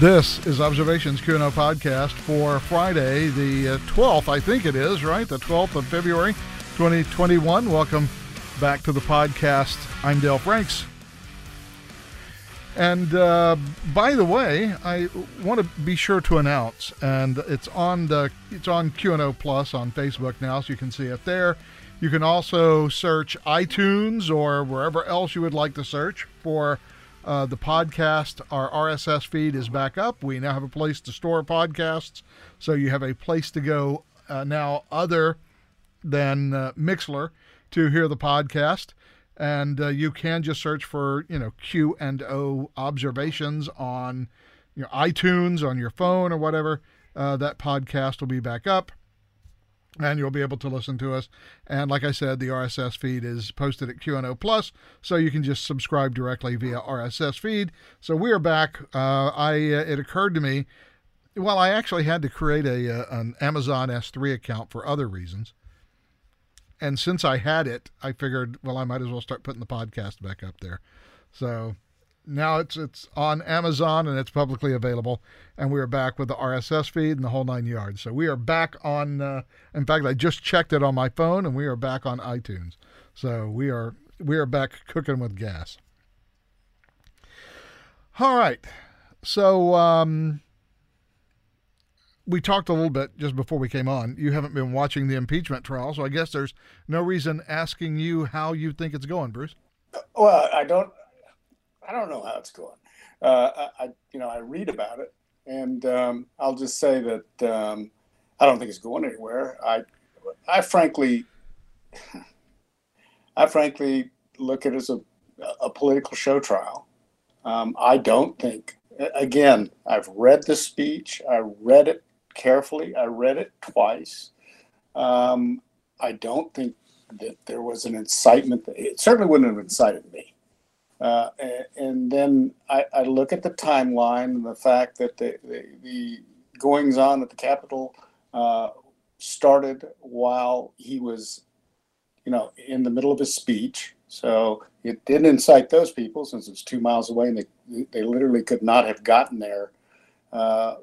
This is Observations Q and O podcast for Friday, the 12th, uh, I think it is, right? The 12th of February, 2021. Welcome back to the podcast. I'm Dale Franks. And uh, by the way, I want to be sure to announce, and it's on the it's on Q and O Plus on Facebook now, so you can see it there. You can also search iTunes or wherever else you would like to search for uh, the podcast. Our RSS feed is back up. We now have a place to store podcasts, so you have a place to go uh, now other than uh, Mixlr to hear the podcast and uh, you can just search for you know Q and O observations on you know iTunes on your phone or whatever. Uh, that podcast will be back up, and you'll be able to listen to us. And like I said, the RSS feed is posted at QNO Plus, so you can just subscribe directly via RSS feed. So we are back. Uh, I uh, it occurred to me. Well, I actually had to create a uh, an Amazon S3 account for other reasons and since I had it, I figured, well, I might as well start putting the podcast back up there. So now it's it's on Amazon and it's publicly available. And we are back with the RSS feed and the whole nine yards. So we are back on. Uh, in fact, I just checked it on my phone, and we are back on iTunes. So we are we are back cooking with gas. All right. So um, we talked a little bit just before we came on. You haven't been watching the impeachment trial, so I guess there's no reason asking you how you think it's going, Bruce. Well, I don't, I don't know how it's going. Uh, I, you know, I read about it, and um, I'll just say that um, I don't think it's going anywhere. I, I frankly, I frankly look at it as a, a political show trial. Um, I don't think. Again, I've read the speech. I read it carefully. I read it twice. Um, I don't think that there was an incitement. It certainly wouldn't have incited me. Uh, and, then I, I, look at the timeline and the fact that the, the, the goings on at the Capitol uh, started while he was, you know, in the middle of his speech. So it didn't incite those people since it's two miles away and they, they literally could not have gotten there uh,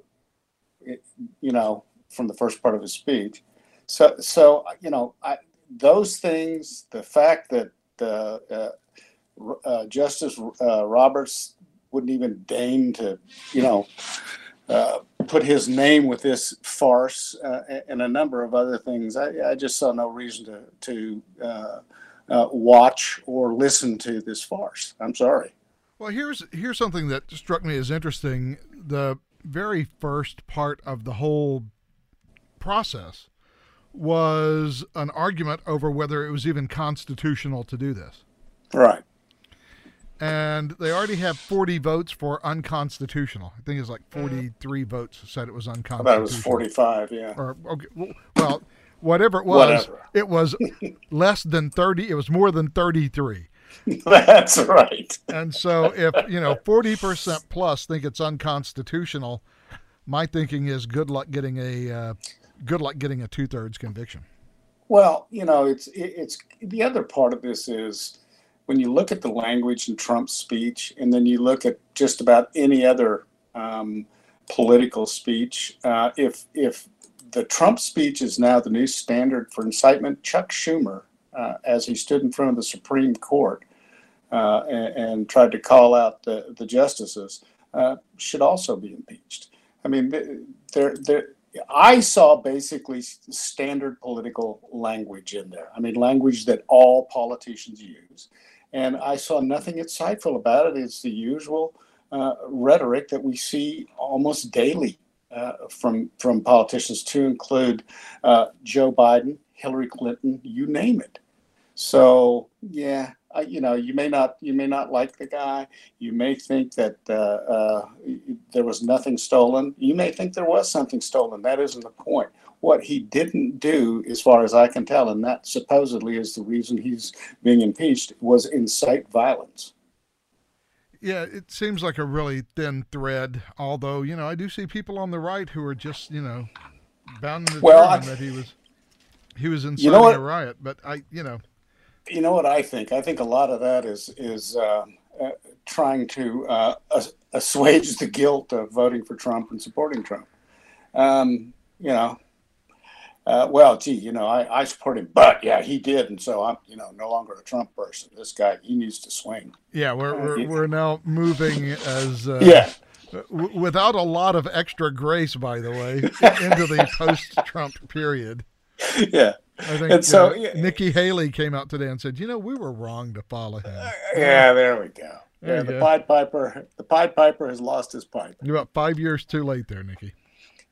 you know, from the first part of his speech. So, so you know, I, those things, the fact that uh, uh, Justice uh, Roberts wouldn't even deign to, you know, uh, put his name with this farce uh, and a number of other things, I, I, just saw no reason to to uh, watch or listen to this farce. I'm sorry. Well, here's here's something that struck me as interesting. The very first part of the whole process was an argument over whether it was even constitutional to do this. Right. And they already have 40 votes for unconstitutional. I think it's like 43 votes said it was unconstitutional. I thought it was 45, yeah. Or, okay, well, whatever it was, whatever. it was less than 30. It was more than 33. That's right. and so if, you know, 40% plus think it's unconstitutional, my thinking is good luck getting a uh, good luck getting a two-thirds conviction. Well, you know, it's it's the other part of this is when you look at the language in Trump's speech, and then you look at just about any other um, political speech. Uh, if if the Trump speech is now the new standard for incitement, Chuck Schumer uh, as he stood in front of the Supreme Court uh, and, and, tried to call out the, the justices, uh, should also be impeached. I mean, there, there, I saw basically standard political language in there. I mean, language that all politicians use. And I saw nothing insightful about it. It's the usual uh, rhetoric that we see almost daily uh, from from politicians, to include uh, Joe Biden, Hillary Clinton, you name it. So yeah, uh, you know, you may not you may not like the guy. You may think that uh, uh, there was nothing stolen. You may think there was something stolen. That isn't the point. What he didn't do, as far as I can tell, and that supposedly is the reason he's being impeached, was incite violence. Yeah, it seems like a really thin thread. Although you know, I do see people on the right who are just you know bound to well, I, that he was he was inciting you know a riot. But I, you know, you know what I think? I think a lot of that is is uh, uh, trying to uh, assuage the guilt of voting for Trump and supporting Trump. Um, you know, uh, well, gee, you know, I, I support him, but yeah, he did, and so I'm, you know, no longer a Trump person. This guy, he needs to swing. Yeah, we're we're, we're now moving as uh, yeah, w- without a lot of extra grace, by the way, into the post-Trump period. Yeah, I think And so- uh, Nikki Haley came out today and said, "You know, we were wrong to follow him." yeah, there we go. There Yeah, the go. Pied Piper, the Pied Piper has lost his pipe. You're about five years too late there, Nikki.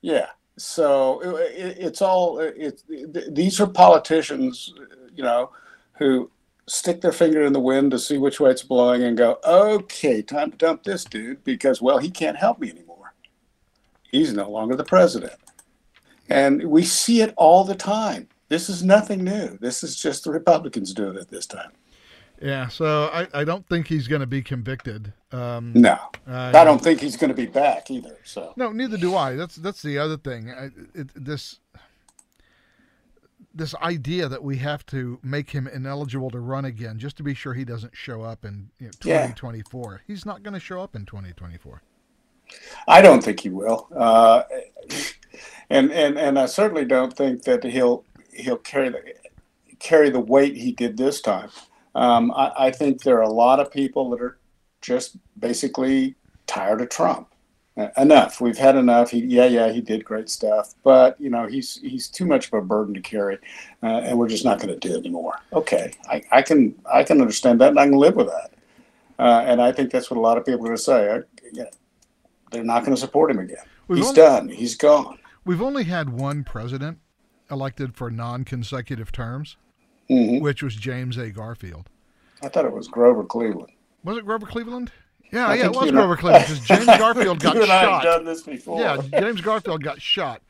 Yeah. So it, it, it's all it's th- these are politicians, you know, who stick their finger in the wind to see which way it's blowing and go, okay, time to dump this dude because well, he can't help me anymore. He's no longer the president, and we see it all the time. This is nothing new. This is just the Republicans doing it this time. Yeah, so I, I don't think he's going to be convicted. Um, No, uh, I don't think he's going to be back either. So No, neither do I. That's that's the other thing. I, it, this this idea that we have to make him ineligible to run again just to be sure he doesn't show up in you know, Yeah. 2024. He's not going to show up in 2024. I don't think he will, uh, and and and I certainly don't think that he'll he'll carry the carry the weight he did this time. Um, I, I think there are a lot of people that are just basically tired of Trump. Uh, Enough. We've had enough. He, yeah, yeah, he did great stuff, but you know, he's he's too much of a burden to carry, uh, and we're just not going to do it anymore. Okay, I, I can I can understand that, and I can live with that. Uh, and I think that's what a lot of people are going to say. I, yeah, they're not going to support him again. We've He's only- done. He's gone. We've only had one president elected for non-consecutive terms, hmm which was James A. Garfield. I thought it was Grover Cleveland. Was it Grover Cleveland? Yeah, I yeah, it was I- Grover Cleveland because James Garfield got you and I have shot. done this before. Yeah, James Garfield got shot.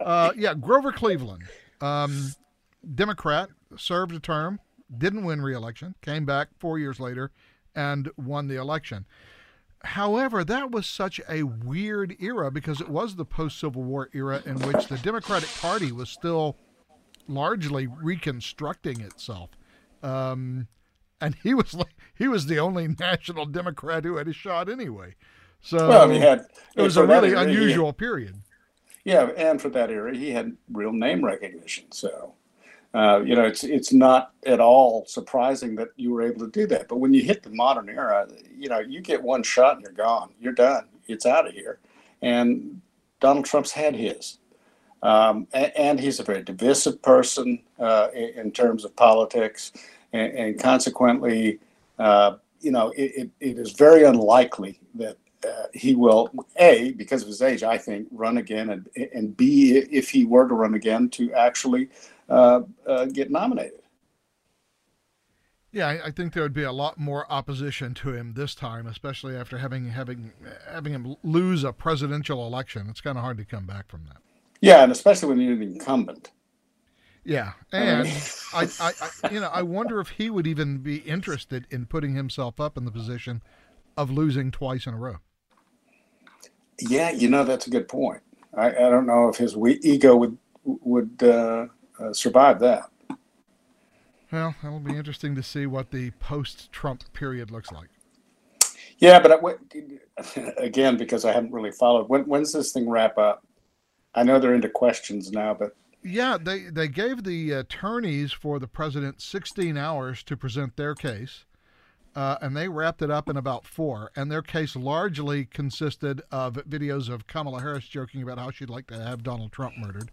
Uh, yeah, Grover Cleveland, um, Democrat, served a term, didn't win re-election, came back four years later, and won the election. However, that was such a weird era because it was the post-Civil War era in which the Democratic Party was still largely reconstructing itself. Um, and he was like, he was the only national Democrat who had a shot anyway. So well, he had. it was a really era, unusual period. yeah, and for that era, he had real name recognition. So, uh, you know, it's it's not at all surprising that you were able to do that. But when you hit the modern era, you know, you get one shot and you're gone. You're done. It's out of here. And Donald Trump's had his. Um, a- and, he's a very divisive person uh, in, in terms of politics, and, and consequently, uh, you know, it, it, it is very unlikely that uh, he will a because of his age, I think, run again, and and b if he were to run again, to actually uh, uh, get nominated. Yeah, I, I think there would be a lot more opposition to him this time, especially after having having having him lose a presidential election. It's kind of hard to come back from that. Yeah, and especially when you're the incumbent. Yeah, and I, I, I, you know, I wonder if he would even be interested in putting himself up in the position of losing twice in a row. Yeah, you know that's a good point. I, I don't know if his we- ego would would uh, uh, survive that. Well, that'll be interesting to see what the post-Trump period looks like. Yeah, but I, again, because I haven't really followed. When when's this thing wrap up? I know they're into questions now, but Yeah, they they gave the attorneys for the president 16 hours to present their case, uh, and they wrapped it up in about four. And their case largely consisted of videos of Kamala Harris joking about how she'd like to have Donald Trump murdered,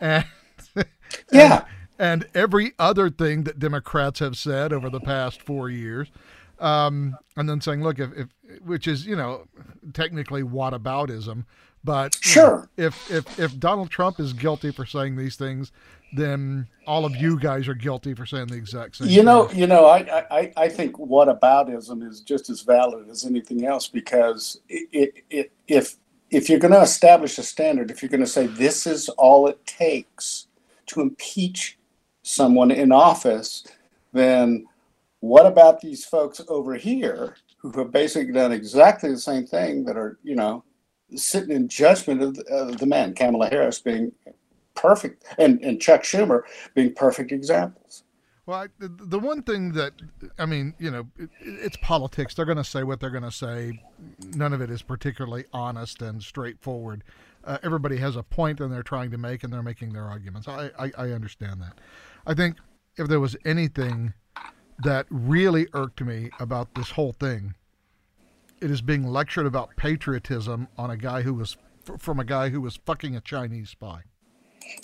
and Yeah. and, and every other thing that Democrats have said over the past four years. Um, and then saying, look, if, if which is you know technically whataboutism, but you know, Sure. if if if Donald Trump is guilty for saying these things, then all of you guys are guilty for saying the exact same. You know, thing. you know, I, I, I think whataboutism is just as valid as anything else because it, it, it, if if you're going to establish a standard, if you're going to say this is all it takes to impeach someone in office, then what about these folks over here who have basically done exactly the same thing that are, you know, sitting in judgment of the, of the man, Kamala Harris being perfect, and, and Chuck Schumer being perfect examples. Well, I, the, the one thing that I mean, you know, it, it's politics. They're going to say what they're going to say. None of it is particularly honest and straightforward. Uh, everybody has a point and they're trying to make, and they're making their arguments. I, I, I understand that. I think if there was anything that really irked me about this whole thing, it is being lectured about patriotism on a guy who was from a guy who was fucking a Chinese spy.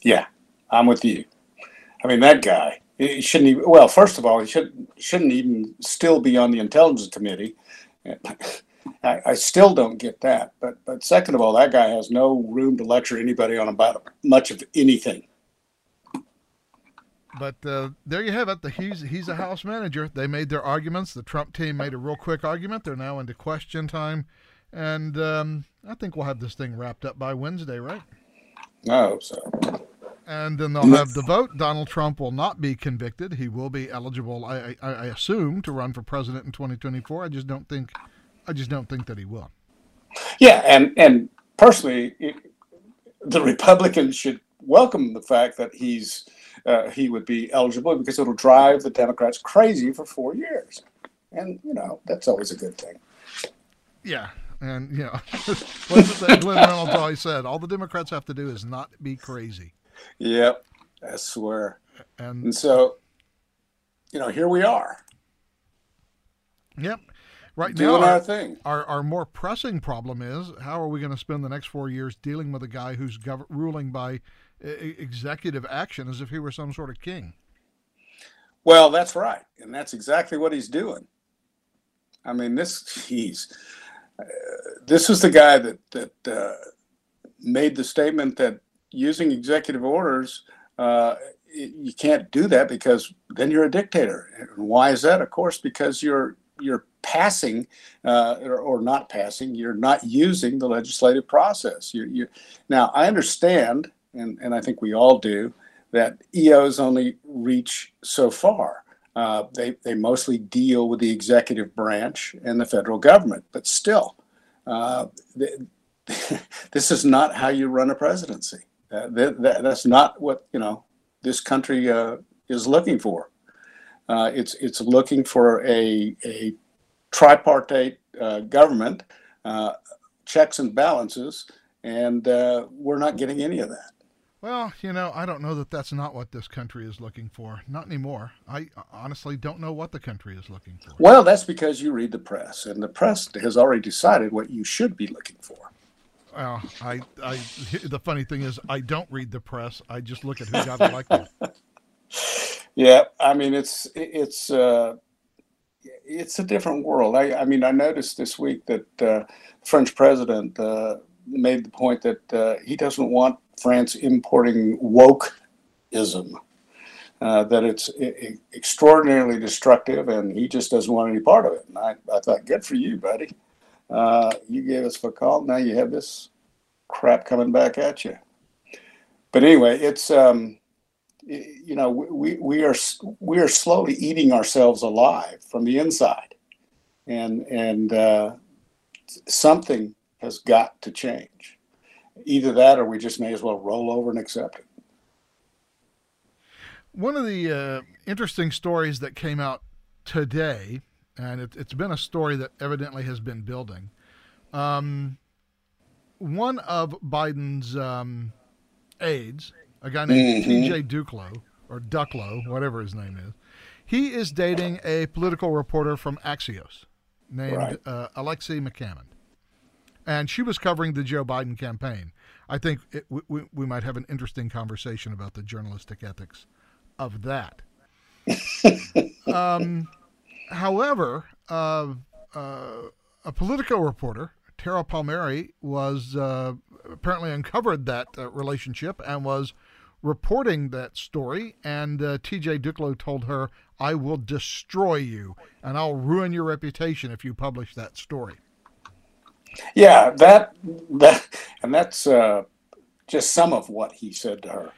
Yeah, I'm with you. I mean, that guy he shouldn't even. Well, first of all, he should shouldn't even still be on the intelligence committee. I, I, still don't get that. But but second of all, that guy has no room to lecture anybody on about much of anything. But uh, there you have it. The, he's he's a house manager. They made their arguments. The Trump team made a real quick argument. They're now into question time, and um, I think we'll have this thing wrapped up by Wednesday, right? I hope so and then they'll have the vote. Donald Trump will not be convicted. He will be eligible, I, I, I, assume, to run for president in 2024. I just don't think, I just don't think that he will. Yeah, and and personally, it, the Republicans should welcome the fact that he's uh, he would be eligible because it'll drive the Democrats crazy for four years, and you know that's always a good thing. Yeah, and you know, that Glenn Reynolds always said? All the Democrats have to do is not be crazy. Yep, I swear. And, and so, you know, here we are. Yep. Right Doing now, our, thing. Our, our more pressing problem is how are we going to spend the next four years dealing with a guy who's gov- ruling by executive action as if he were some sort of king? Well, that's right, and that's exactly what he's doing. I mean, this he's uh, this was the guy that that uh, made the statement that using executive orders, uh, you can't do that because then you're a dictator. And why is that? Of course, because you're you're passing uh, or, or, not passing. You're not using the legislative process. You, you now I understand, and and I think we all do that EOs only reach so far. Uh, they they mostly deal with the executive branch and the federal government, but still, uh, this is not how you run a presidency. Uh, that, that, that's not what you know this country uh, is looking for. Uh, it's it's looking for a a tripartite uh, government, uh, checks and balances, and uh, we're not getting any of that. Well, you know, I don't know that that's not what this country is looking for. Not anymore. I honestly don't know what the country is looking for. Well, that's because you read the press, and the press has already decided what you should be looking for. Well, I, I, the funny thing is, I don't read the press. I just look at who got elected. yeah, I mean, it's it's uh, it's a different world. I, I mean, I noticed this week that uh, French president uh, made the point that uh, he doesn't want France importing wokeism. Uh, that it's extraordinarily destructive, and he just doesn't want any part of it. And I, I thought, good for you, buddy. Uh, you gave us a call. Now you have this crap coming back at you. But anyway, it's um, you know we, we are we are slowly eating ourselves alive from the inside, and and uh, something has got to change. Either that, or we just may as well roll over and accept it. One of the uh, interesting stories that came out today and it, has been a story that evidently has been building. Um, one of Biden's um, aides, a guy named mm-hmm. T.J. Duclo or Ducklo, whatever his name is, he is dating a political reporter from Axios named right. uh, Alexi McCammond, and she was covering the Joe Biden campaign. I think it, we, we might have an interesting conversation about the journalistic ethics of that. um, However, uh, uh, a Politico reporter, Tara Palmieri, was uh, apparently uncovered that uh, relationship and was reporting that story. And uh, TJ Duclo told her, I will destroy you and I'll ruin your reputation if you publish that story. Yeah, that, that and that's uh, just some of what he said to her.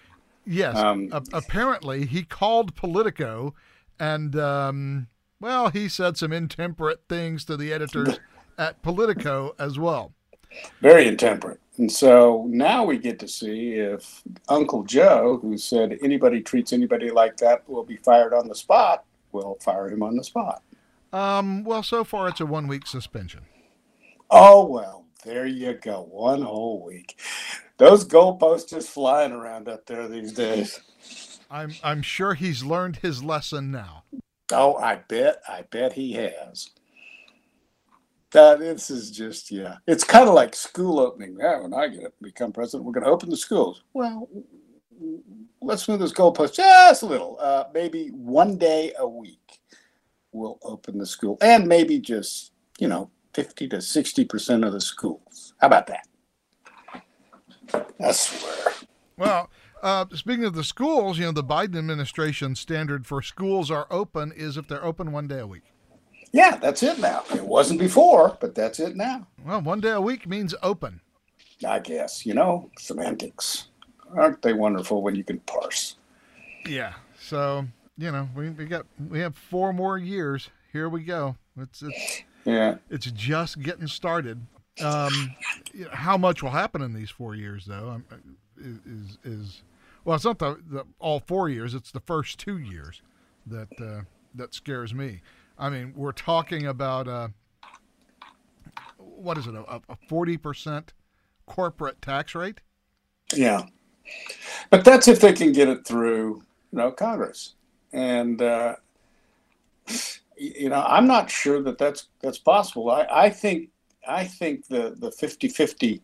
Yes. Um, apparently, he called Politico and. Um, well, he said some intemperate things to the editors at Politico as well. Very intemperate. And so now we get to see if Uncle Joe, who said anybody treats anybody like that will be fired on the spot, will fire him on the spot. Um, well, so far it's a one week suspension. Oh, well, there you go. One whole week. Those goalposts just flying around up there these days. I'm I'm sure he's learned his lesson now. Oh, I bet. I bet he has. That this is just yeah. It's kind of like school opening. Yeah, when I get to become president, we're going to open the schools. Well, let's move this goalpost just a little. Uh, maybe one day a week, we'll open the school, and maybe just you know fifty to sixty percent of the schools. How about that? I swear. Well, uh, speaking of the schools, you know, the Biden administration standard for schools are open is if they're open one day a week. Yeah, that's it now. It wasn't before, but that's it now. Well, one day a week means open. I guess, you know, semantics. Aren't they wonderful when you can parse? Yeah. So, you know, we, we got we have four more years. Here we go. It's it's Yeah. it's just getting started. Um, you know, how much will happen in these four years, though, is is well, it's not the, the all four years. It's the first two years that uh, that scares me. I mean, we're talking about uh, what is it, a forty percent corporate tax rate? Yeah. But that's if they can get it through, you know, Congress. And uh, you know, I'm not sure that that's that's possible. I, I think I think the the 50-50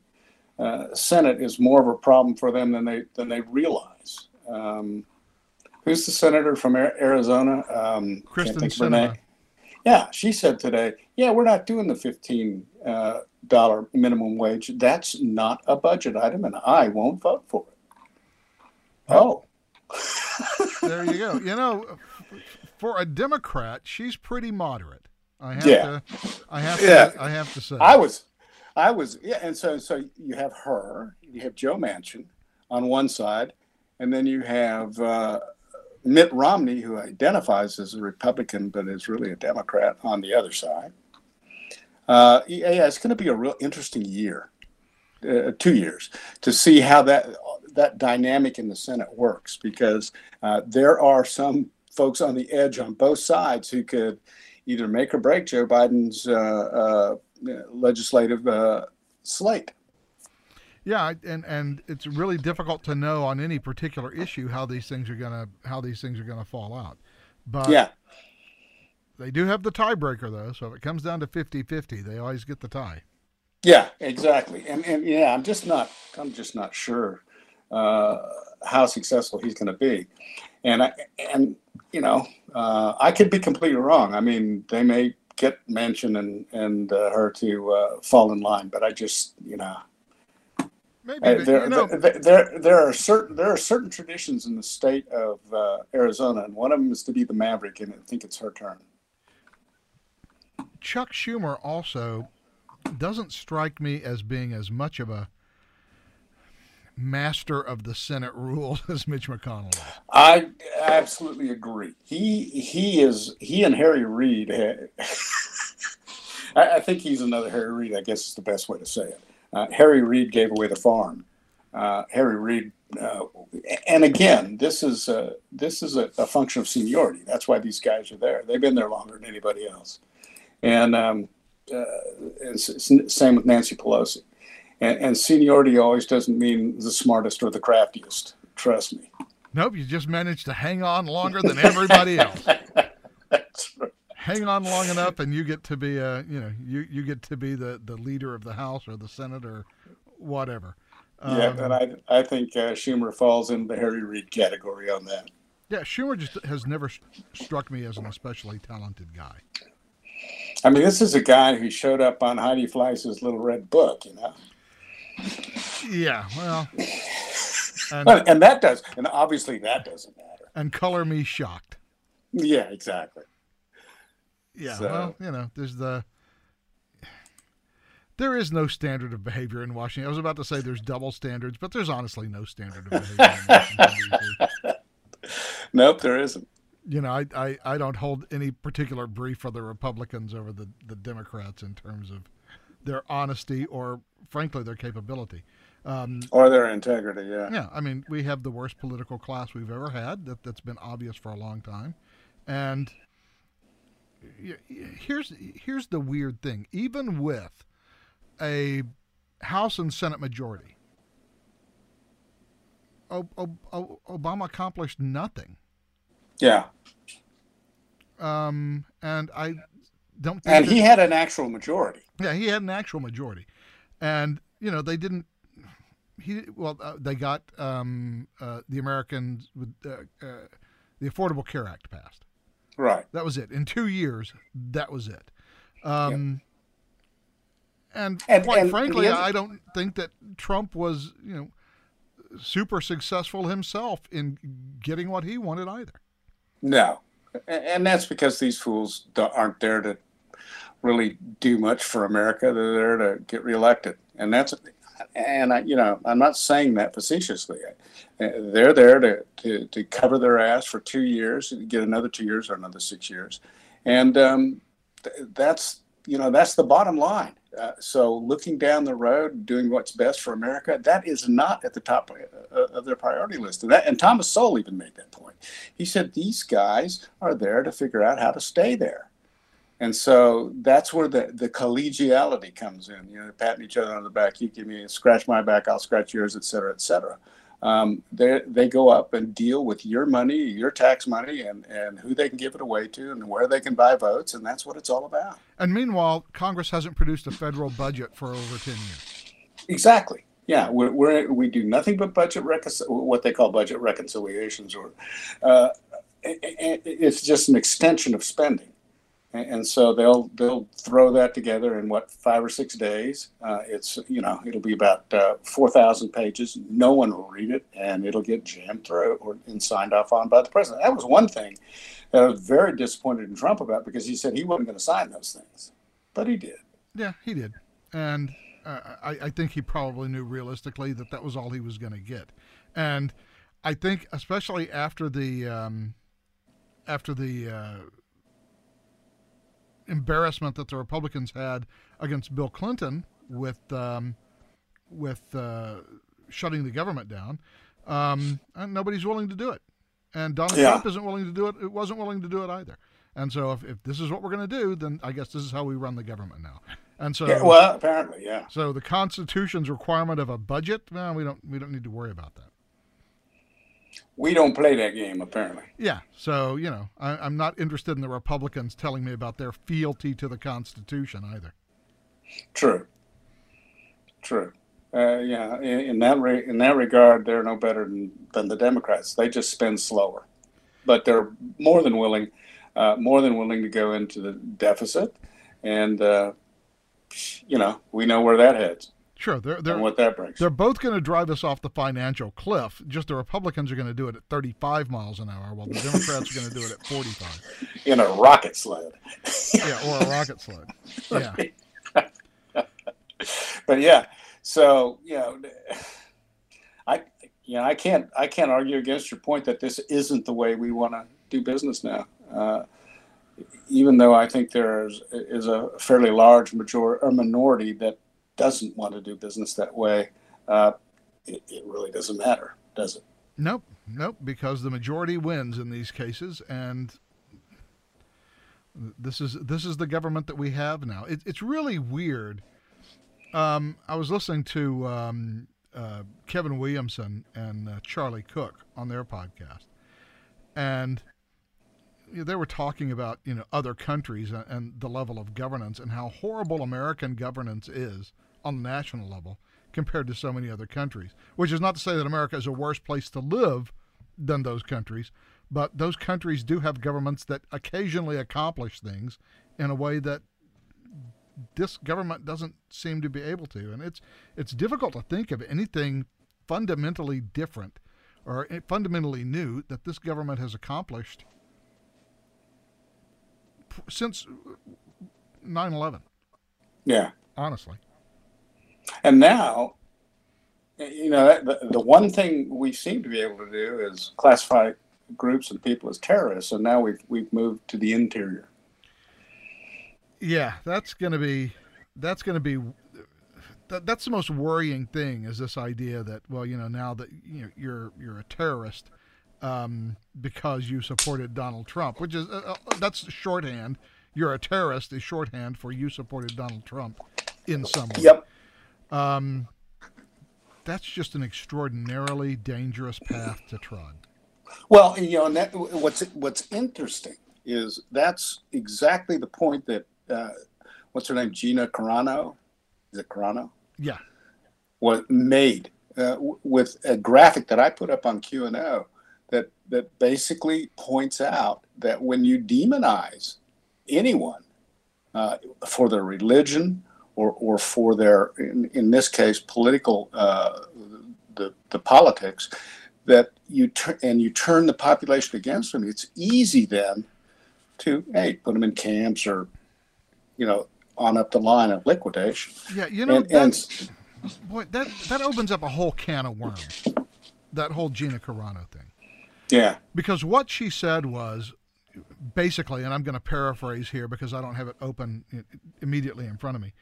uh, Senate is more of a problem for them than they than they realize. Um, who's the senator from Arizona? Um, Kyrsten Sinema. Yeah, she said today, yeah, we're not doing the fifteen dollar minimum wage. That's not a budget item, and I won't vote for it. Oh, there you go. You know, for a Democrat, she's pretty moderate. I have Yeah. to, I have Yeah. to, I have to say. I was, I was, yeah, and so so you have her, you have Joe Manchin on one side, and then you have uh, Mitt Romney, who identifies as a Republican but is really a Democrat, on the other side. Uh, yeah, it's going to be a real interesting year, uh, two years, to see how that that dynamic in the Senate works, because uh, there are some folks on the edge on both sides who could either make or break Joe Biden's uh, uh, legislative uh, slate. Yeah, and and it's really difficult to know on any particular issue how these things are gonna how these things are gonna fall out. But Yeah, they do have the tiebreaker though, so if it comes down to 50-50, they always get the tie. yeah, exactly. And and yeah, I'm just not I'm just not sure uh, how successful he's going to be. And I and you know uh, I could be completely wrong. I mean, they may get Manchin and and uh, her to uh, fall in line, but I just you know Maybe Uh, there, you know, there, there, there are certain there are certain traditions in the state of uh, Arizona, and one of them is to be the maverick, and I think it's her turn. Chuck Schumer also doesn't strike me as being as much of a master of the Senate rules as Mitch McConnell is. I absolutely agree. He he is he and Harry Reid. I, I think he's another Harry Reid. I guess is the best way to say it. Uh, Harry Reid gave away the farm. Uh, Harry Reid, uh, and again, this is uh, this is a, a function of seniority. That's why these guys are there. They've been there longer than anybody else. And um, uh, it's, it's same with Nancy Pelosi. And, and seniority always doesn't mean the smartest or the craftiest. Trust me. Nope, you just managed to hang on longer than everybody else. Hang on long enough, and you get to be a you know you you get to be the the leader of the House or the Senate or whatever. Yeah, Um, and I I think uh, Schumer falls in the Harry Reid category on that. yeah, Schumer just has never st- struck me as an especially talented guy. I mean, this is a guy who showed up on Heidi Fleiss's Little Red Book, you know, Yeah, well, and, and that does, and obviously that doesn't matter. and color me shocked. Yeah, exactly. Yeah, So- well, you know, there's the there is no standard of behavior in Washington. I was about to say there's double standards, but there's honestly no standard of behavior in Washington Nope, there isn't. You know, I, I, I don't hold any particular brief for the Republicans over the, the Democrats in terms of their honesty or, frankly, their capability. Um, or their integrity, yeah. Yeah, I mean, we have the worst political class we've ever had. That that's been obvious for a long time, and here's here's the weird thing. Even with a House and Senate majority, Obama accomplished nothing. Yeah. Um, and I don't. and he had an actual majority. Yeah, he had an actual majority, and you know they didn't. He well, uh, they got um, uh, the Americans with uh, uh the Affordable Care Act passed. Right. That was it. In two years, that was it. Um, and, and, quite and frankly, other... I don't think that Trump was, you know, super successful himself in getting what he wanted either. No, and that's because these fools aren't there to really do much for America. They're there to get reelected, and that's and I, you know, I'm not saying that facetiously. They're there to, to, to cover their ass for two years, get another two years or another six years, and um, that's you know that's the bottom line. Uh, so looking down the road, doing what's best for America, that is not at the top uh, of their priority list. And, that, and Thomas Sowell even made that point. He said these guys are there to figure out how to stay there. And so that's where the, the collegiality comes in. You know, patting each other on the back. You give me scratch my back, I'll scratch yours, et cetera, et cetera. Um, they they go up and deal with your money, your tax money, and and who they can give it away to, and where they can buy votes, and that's what it's all about. And meanwhile, Congress hasn't produced a federal budget for over ten years. Exactly. Yeah, we're, we're we do nothing but budget recon- what they call budget reconciliations, or uh, it's just an extension of spending and so they'll they'll throw that together in what five or six days. Uh, it's you know it'll be about uh, four thousand pages. No one will read it, and it'll get jammed through or and signed off on by the president. That was one thing that I was very disappointed in Trump about because he said he wasn't going to sign those things, but he did. Yeah, he did, and uh, I, I think he probably knew realistically that that was all he was going to get, and I think especially after the um, after the uh, embarrassment that the Republicans had against Bill Clinton with um, with uh, shutting the government down, um, and nobody's willing to do it. And Donald yeah. Trump isn't willing to do it. It wasn't willing to do it either. And so, if, if this is what we're going to do, then I guess this is how we run the government now. And so, yeah, well, apparently, yeah. So the Constitution's requirement of a budget, well, we don't we don't need to worry about that we don't play that game apparently. Yeah, so you know, I, am not interested in the Republicans telling me about their fealty to the Constitution either. True. True. Uh, yeah, in, in that re- in that regard, they're no better than, than the Democrats. They just spend slower, but they're more than willing, uh, more than willing to go into the deficit, and uh, you know we know where that heads. Sure, they're, they're what that brings. They're both going to drive us off the financial cliff. Just the Republicans are going to do it at 35 miles an hour, while the Democrats are going to do it at 45. In a rocket sled. yeah, or a rocket sled. Yeah. but yeah, so you know, I you know I can't I can't argue against your point that this isn't the way we want to do business now. Uh, even though I think there is, is a fairly large major a minority that doesn't want to do business that way, uh, it, it really doesn't matter, does it? Nope, nope, because the majority wins in these cases, and this is this is the government that we have now. It, it's really weird. Um, I was listening to um, uh, Kevin Williamson and uh, Charlie Cooke on their podcast, and you know, they were talking about you know other countries and, and the level of governance and how horrible American governance is on the national level compared to so many other countries. Which is not to say that America is a worse place to live than those countries, but those countries do have governments that occasionally accomplish things in a way that this government doesn't seem to be able to. And it's it's difficult to think of anything fundamentally different or eh, fundamentally new that this government has accomplished since 9/11. Yeah. Honestly. And now, you know, the, the one thing we seem to be able to do is classify groups and people as terrorists, and now we've we've moved to the interior. Yeah, that's going to be that's going to be that, that's the most worrying thing is this idea that well, you know, now that you know, you're you're a terrorist um, because you supported Donald Trump, which is uh, uh, that's shorthand. You're a terrorist is shorthand for you supported Donald Trump in some way. Yep. Um, that's just an extraordinarily dangerous path to trod. Well, you know, and that, what's what's interesting is that's exactly the point that uh, what's her name, Gina Carano, is it Carano? Yeah. Was made uh, with a graphic that I put up on Q and O that basically points out that when you demonize anyone uh, for their religion or or for their in, in this case political uh, the the politics that you turn and you turn the population against them, it's easy then to hey put them in camps or you know on up the line of liquidation. Yeah, you know, And- that's, boy, that that opens up a whole can of worms. That whole Gina Carano thing, Yeah, because what she said was basically, and I'm going to paraphrase here because I don't have it open immediately in front of me.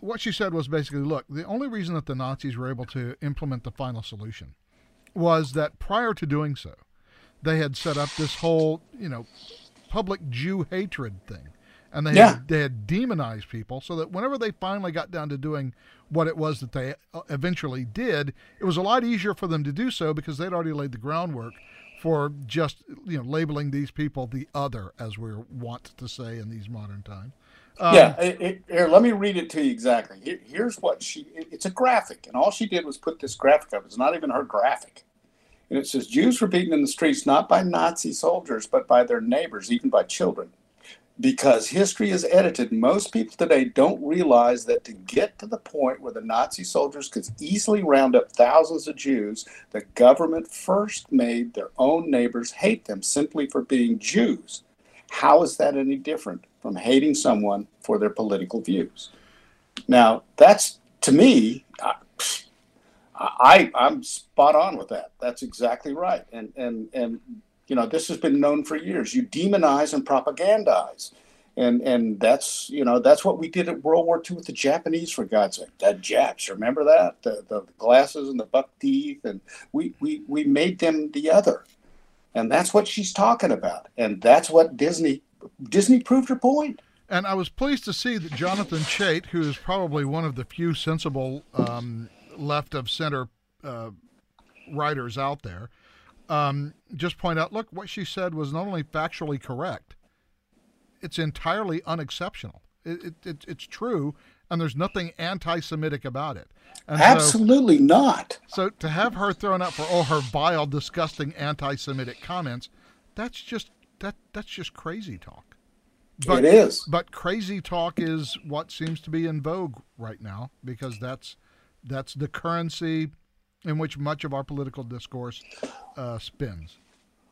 What she said was basically, look, the only reason that the Nazis were able to implement the final solution was that prior to doing so, they had set up this whole, you know, public Jew hatred thing. And they, Yeah. had, they had demonized people so that whenever they finally got down to doing what it was that they uh, eventually did, it was a lot easier for them to do so because they'd already laid the groundwork for just, you know, labeling these people the other, as we want to say in these modern times. Um, yeah. It, it, here, let me read it to you exactly. Here, here's what she. it- it's a graphic, and all she did was put this graphic up. It's not even her graphic, and it says Jews were beaten in the streets not by Nazi soldiers, but by their neighbors, even by children. Because history is edited, most people today don't realize that to get to the point where the Nazi soldiers could easily round up thousands of Jews, the government first made their own neighbors hate them simply for being Jews. How is that any different from hating someone for their political views? Now, that's to me, I, I I'm spot on with that. That's exactly right. And and and you know, this has been known for years. You demonize and propagandize. And and that's you know that's what we did at World War II with the Japanese for God's sake. The Japs, remember that the, the glasses and the buck teeth, and we, we we made them the other, and that's what she's talking about, and that's what Disney Disney proved her point. And I was pleased to see that Jonathan Chait, who is probably one of the few sensible um, left of center uh, writers out there, um, just point out look, what she said was not only factually correct, it's entirely unexceptional. It, it, it, it's true, and there's nothing anti Semitic about it. And so, Absolutely not. so to have her thrown out for all her vile, disgusting anti Semitic comments, that's just that that's just crazy talk. it is. But crazy talk is what seems to be in vogue right now because that's that's the currency in which much of our political discourse uh, spins.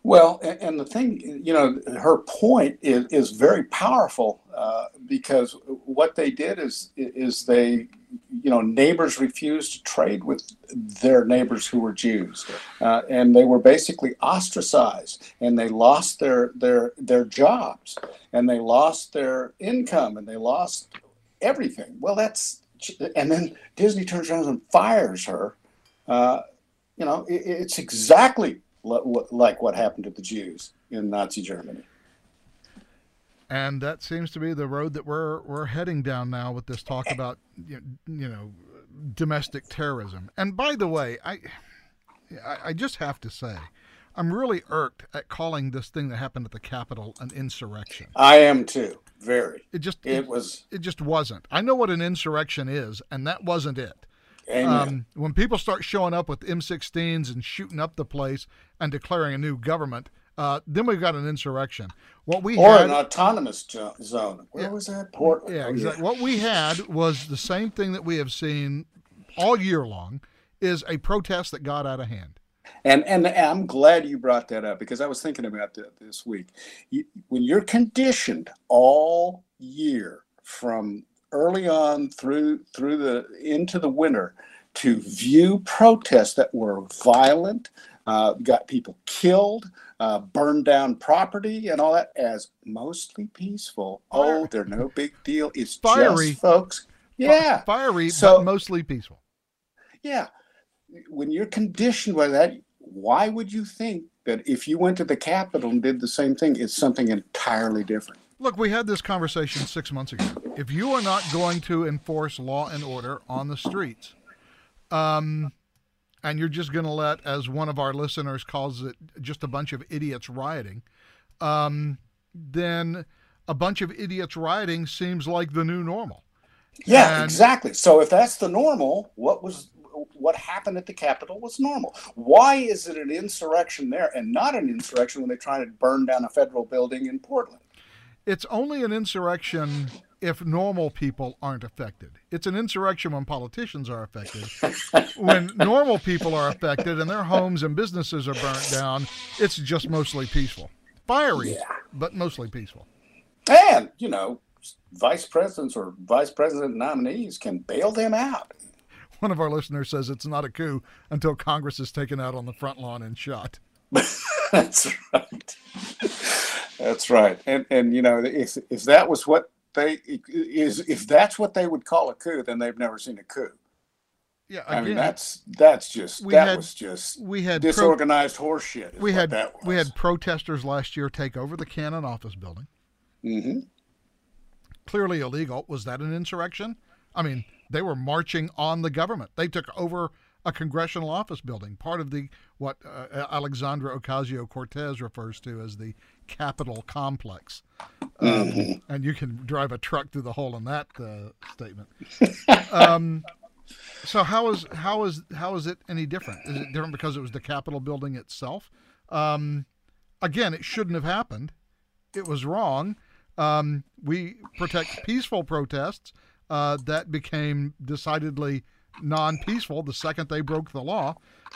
Well, and, the thing, you know, her point is, is very powerful uh, because what they did is is they, you know, neighbors refused to trade with their neighbors who were Jews, uh, and they were basically ostracized, and they lost their their their jobs, and they lost their income, and they lost everything. Well, that's and then Disney turns around and fires her. Uh, you know, it, it's exactly li- like what happened to the Jews in Nazi Germany. And that seems to be the road that we're we're heading down now with this talk about you know domestic terrorism. And by the way, I I I just have to say, I'm really irked at calling this thing that happened at the Capitol an insurrection. I am too. Very. It just It was. it just wasn't. I know what an insurrection is, and that wasn't it. Um, when people start showing up with M16s and shooting up the place and declaring a new government, uh, then we've got an insurrection. What we or had, an autonomous jo- zone. Where Yeah. was that? Portland. yeah, Oh, exactly. What we had was the same thing that we have seen all year long: is a protest that got out of hand. And and I'm glad you brought that up because I was thinking about that this week. You, when you're conditioned all year from early on through through the into the winter to view protests that were violent, uh, got people killed, uh, burned down property, and all that as mostly peaceful. Oh, they're no big deal. It's Fiery. just folks Yeah. Fiery, So- but mostly peaceful. Yeah. When you're conditioned by that, why would you think that if you went to the Capitol and did the same thing, it's something entirely different? Look, we had this conversation six months ago. If you are not going to enforce law and order on the streets, um, and you're just going to let, as one of our listeners calls it, just a bunch of idiots rioting, um, then a bunch of idiots rioting seems like the new normal. Yeah, And- exactly. So if that's the normal, what was what happened at the Capitol was normal. Why is it an insurrection there and not an insurrection when they try to burn down a federal building in Portland? It's only an insurrection if normal people aren't affected. It's an insurrection when politicians are affected. when normal people are affected and their homes and businesses are burnt down, it's just mostly peaceful. Fiery, Yeah. but mostly peaceful. And, you know, vice presidents or vice president nominees can bail them out. One of our listeners says it's not a coup until Congress is taken out on the front lawn and shot. That's right. That's right. And and you know, if if that was what they is if that's what they would call a coup, then they've never seen a coup. Yeah, I mean, that's that's just that had- was just we had pro- disorganized horseshit. we had that was. we had protesters last year take over the Cannon office building. Mm hmm clearly illegal. Was that an insurrection? I mean, they were marching on the government. They took over a congressional office building, part of the what uh, Alexandria Ocasio Cortez refers to as the Capitol complex. Um, And you can drive a truck through the hole in that uh, statement. um, so how is how is how is it any different? Is it different because it was the Capitol building itself? Um, again, it shouldn't have happened. It was wrong. Um, we protect peaceful protests. Uh, that became decidedly non-peaceful the second they broke the law.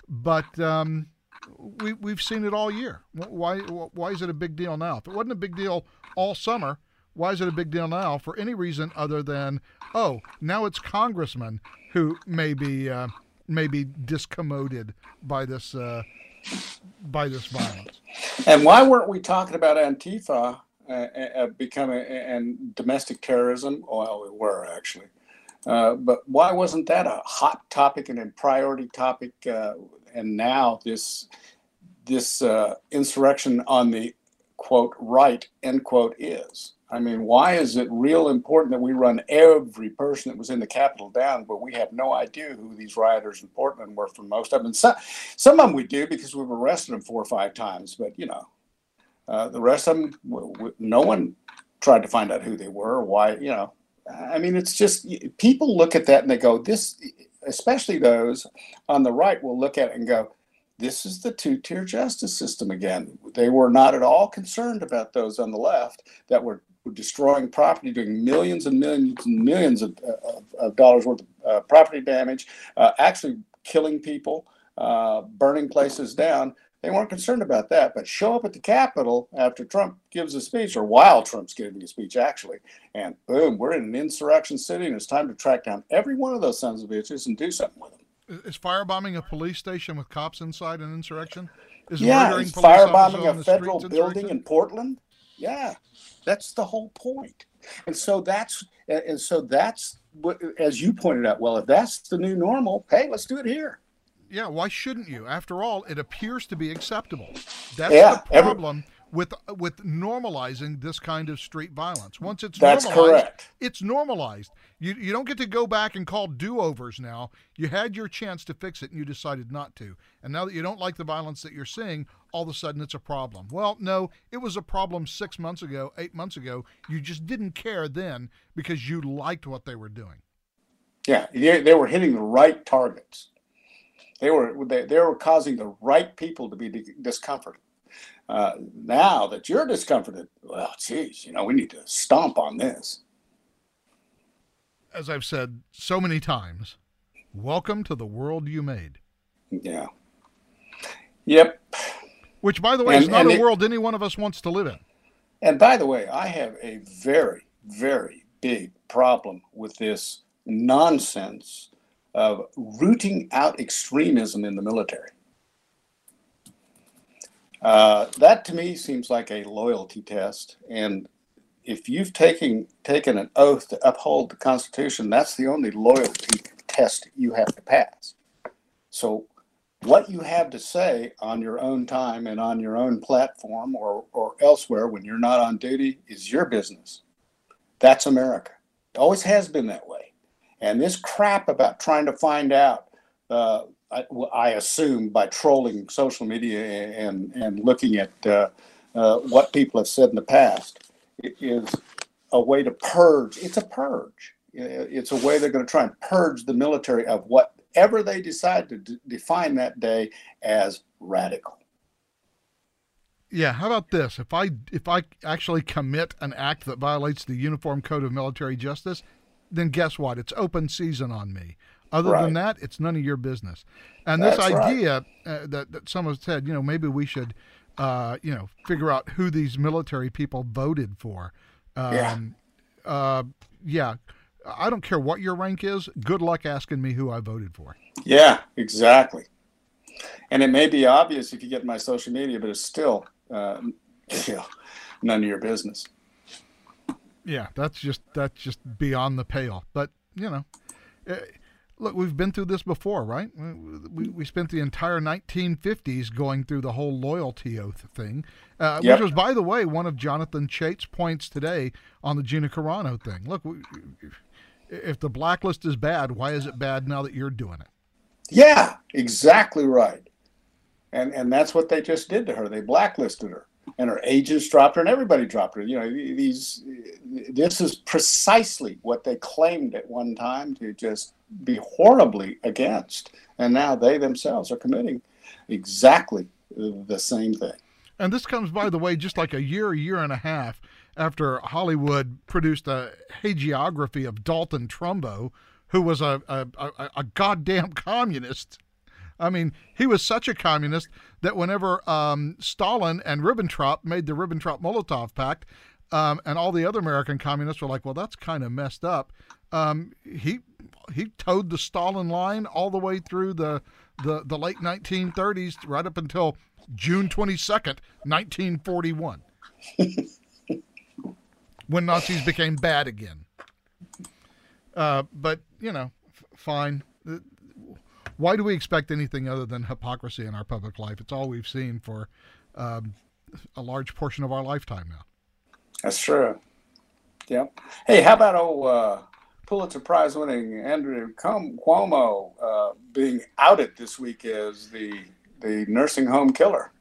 But um, we we've seen it all year. Why why is it a big deal now? If it wasn't a big deal all summer, why is it a big deal now for any reason other than oh now it's congressmen who may be uh, may be discommoded by this uh, by this violence. And why weren't we talking about Antifa uh, uh, becoming and domestic terrorism? Well, we were actually. Uh, but why wasn't that a hot topic and a priority topic? Uh, and now this this uh, insurrection on the quote right end quote is. I mean, why is it real important that we run every person that was in the Capitol down, but we have no idea who these rioters in Portland were for most of them? And some, some of them we do because we've arrested them four or five times, but you know, uh, the rest of them, no one tried to find out who they were why, you know. I mean, it's just people look at that and they go, this, especially those on the right will look at it and go, this is the two tier justice system again. They were not at all concerned about those on the left that were, were destroying property, doing millions and millions and millions of, of, of dollars worth of uh, property damage, uh, actually killing people, uh, burning places down. They weren't concerned about that, but show up at the Capitol after Trump gives a speech, or while Trump's giving a speech, actually, and boom, we're in an insurrection city, and it's time to track down every one of those sons of bitches and do something with them. Is- firebombing a police station with cops inside an insurrection? Is yeah, murdering is firebombing a federal building in Portland. Yeah, that's the whole point. And so that's and and so that's what, as you pointed out. Well, if that's the new normal, hey, let's do it here. Yeah, why shouldn't you? After all, it appears to be acceptable. That's Yeah, the every- problem with with normalizing this kind of street violence. Once it's That's normalized, correct. it's normalized. You you don't get to go back and call do-overs now. You had your chance to fix it and you decided not to. And now that you don't like the violence that you're seeing, all of a sudden it's a problem. Well, no, it was a problem 6 months ago, 8 months ago. You just didn't care then because you liked what they were doing. Yeah, they, they were hitting the right targets. They were they, they were causing the right people to be discomforted. Uh, now that you're discomforted, well, geez, you know, we need to stomp on this. As I've said so many times, welcome to the world you made. Yeah. Yep. Which, by the way, is not a it- world any one of us wants to live in. And by the way, I have a very, very big problem with this nonsense of rooting out extremism in the military. Uh, that to me seems like a loyalty test. And if you've taken taken an oath to uphold the Constitution, that's the only loyalty test you have to pass. So, what you have to say on your own time and on your own platform or, or elsewhere when you're not on duty is your business. That's America. It always has been that way. And this crap about trying to find out, uh, I, I, assume by trolling social media and, and looking at uh, uh, what people have said in the past, is a way to purge. It's a purge. It's a way they're going to try and purge the military of whatever they decide to d- define that day as radical. Yeah, how about this? If I if I actually commit an act that violates the Uniform Code of Military Justice, then guess what? It's open season on me. Other right. than that, it's none of your business. And this That's idea right. uh, that that someone said, you know, maybe we should, uh, you know, figure out who these military people voted for. Um, yeah. Uh, yeah. I don't care what your rank is. Good luck asking me who I voted for. Yeah, exactly. And it may be obvious if you get my social media, but it's still, uh, you know, none of your business. Yeah, that's just that's just beyond the pale. But you know, eh, look, we've been through this before, right? We, we spent the entire 1950s going through the whole loyalty oath thing, uh, yep. which was, by the way, one of Jonathan Chait's points today on the Gina Carano thing. Look, if the blacklist is bad, why is it bad now that you're doing it? Yeah, exactly right. And and that's what they just did to her. They blacklisted her and her agents dropped her, and everybody dropped her. You know, these this is precisely what they claimed at one time to just be horribly against, and now they themselves are committing exactly the same thing. And this comes, by the way, just like a year, year and a half after Hollywood produced a hagiography of Dalton Trumbo, who was a, a, a, a goddamn communist I mean, he was such a communist that whenever um, Stalin and Ribbentrop made the Ribbentrop Molotov Pact, um, and all the other American communists were like, "Well, that's kind of messed up." Um, he he toed the Stalin line all the way through the the, the late 1930s, right up until June 22nd, 1941, when Nazis became bad again. Uh, but you know, f- fine why do we expect anything other than hypocrisy in our public life? It's all we've seen for um, a large portion of our lifetime now. That's true. Yep. Hey, how about old uh, Pulitzer Prize winning Andrew Cuomo uh, being outed this week as the the nursing home killer?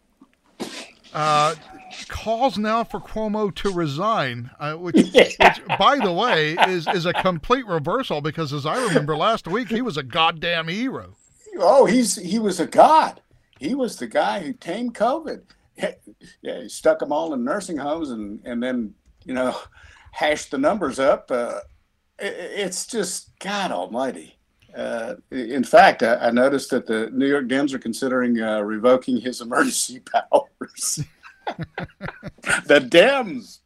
Uh, calls now for Cuomo to resign, uh, which, yeah. which, by the way, is is a complete reversal because, as I remember last week, he was a goddamn hero oh, he's he was a god. He was the guy who tamed COVID. Yeah, he stuck them all in nursing homes and and then you know hashed the numbers up. Uh, it, it's just God Almighty. Uh, in fact, I, I, noticed that the New York Dems are considering uh, revoking his emergency powers. the Dems,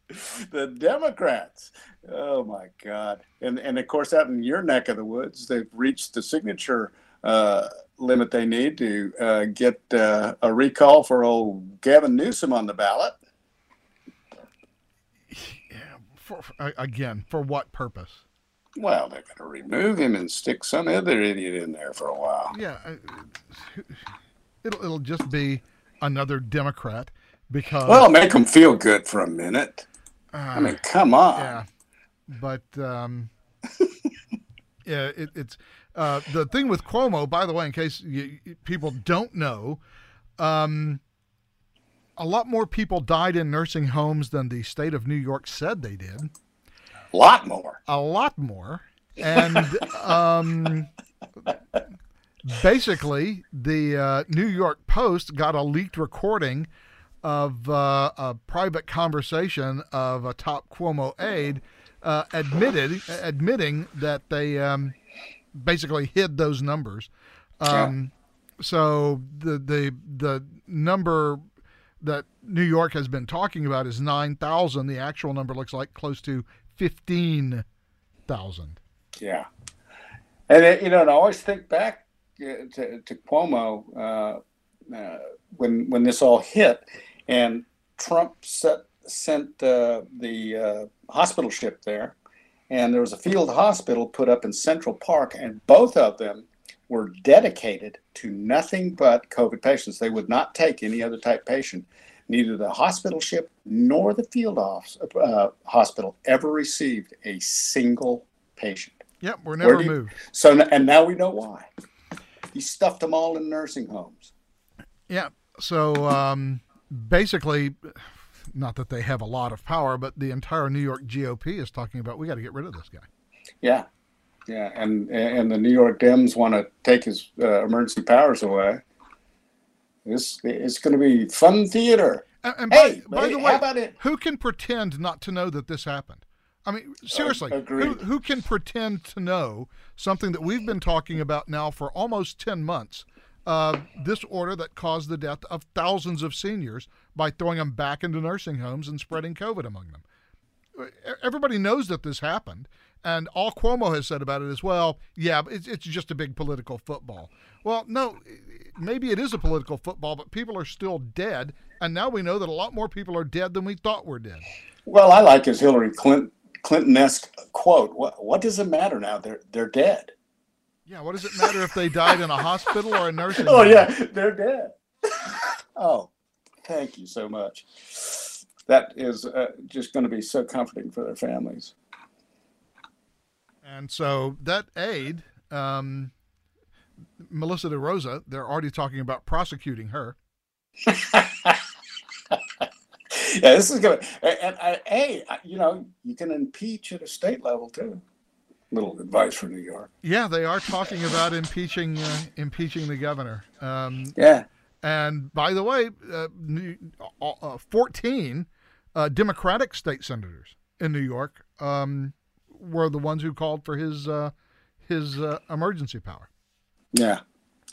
the Democrats. Oh my God! And and of course, out in your neck of the woods, they've reached the signature limit they need to uh, get uh, a recall for old Gavin Newsom on the ballot. Yeah, for, again, for what purpose? Well, they're going to remove him and stick some other idiot in there for a while. Yeah, it'll it'll just be another Democrat because well, make them feel good for a minute. Uh, I mean, come on. Yeah, but um, yeah, it, it's uh, the thing with Cuomo, by the way, in case you, people don't know, um, a lot more people died in nursing homes than the state of New York said they did. A lot more. A lot more. And um, basically, the uh, New York Post got a leaked recording of uh, a private conversation of a top Cuomo aide uh, admitted admitting that they um, basically hid those numbers. Um, yeah. So the the the number that New York has been talking about is nine thousand. The actual number looks like close to fifteen thousand. Yeah, and it, you know, and I always think back uh, to, to Cuomo uh, uh, when when this all hit, and Trump set sent uh, the uh, hospital ship there, and there was a field hospital put up in Central Park, and both of them were dedicated to nothing but COVID patients. They would not take any other type patient. Neither the hospital ship nor the field uh, hospital ever received a single patient. Yep, we're never you, moved. So, and now we know why. He stuffed them all in nursing homes. Yeah. So um, basically, not that they have a lot of power, but the entire New York GOP is talking about we got to get rid of this guy. Yeah, yeah, and and the New York Dems want to take his uh, emergency powers away. This it's going to be fun theater. And, and hey, by, by hey, the way, who can pretend not to know that this happened? I mean, seriously, uh, who, who can pretend to know something that we've been talking about now for almost 10 months? Uh, this order that caused the death of thousands of seniors by throwing them back into nursing homes and spreading COVID among them. Everybody knows that this happened. And all Cuomo has said about it is, well, yeah, it's, it's just a big political football. Well, no, maybe it is a political football, but people are still dead. And now we know that a lot more people are dead than we thought were dead. Well, I like his Hillary Clinton Clinton-esque quote. What, what does it matter now? They're they're dead. Yeah, what does it matter if they died in a hospital or a nursing oh, home? Oh yeah, they're dead. oh, thank you so much. That is uh, just going to be so comforting for their families. And so that aide, um, Melissa DeRosa, they're already talking about prosecuting her. yeah, this is good. And, and hey, you know, you can impeach at a state level too. Little advice for New York. Yeah, they are talking about impeaching uh, impeaching the governor. Um, yeah. And by the way, uh, uh, 14 uh, Democratic state senators in New York um, were the ones who called for his uh, his uh, emergency power. Yeah,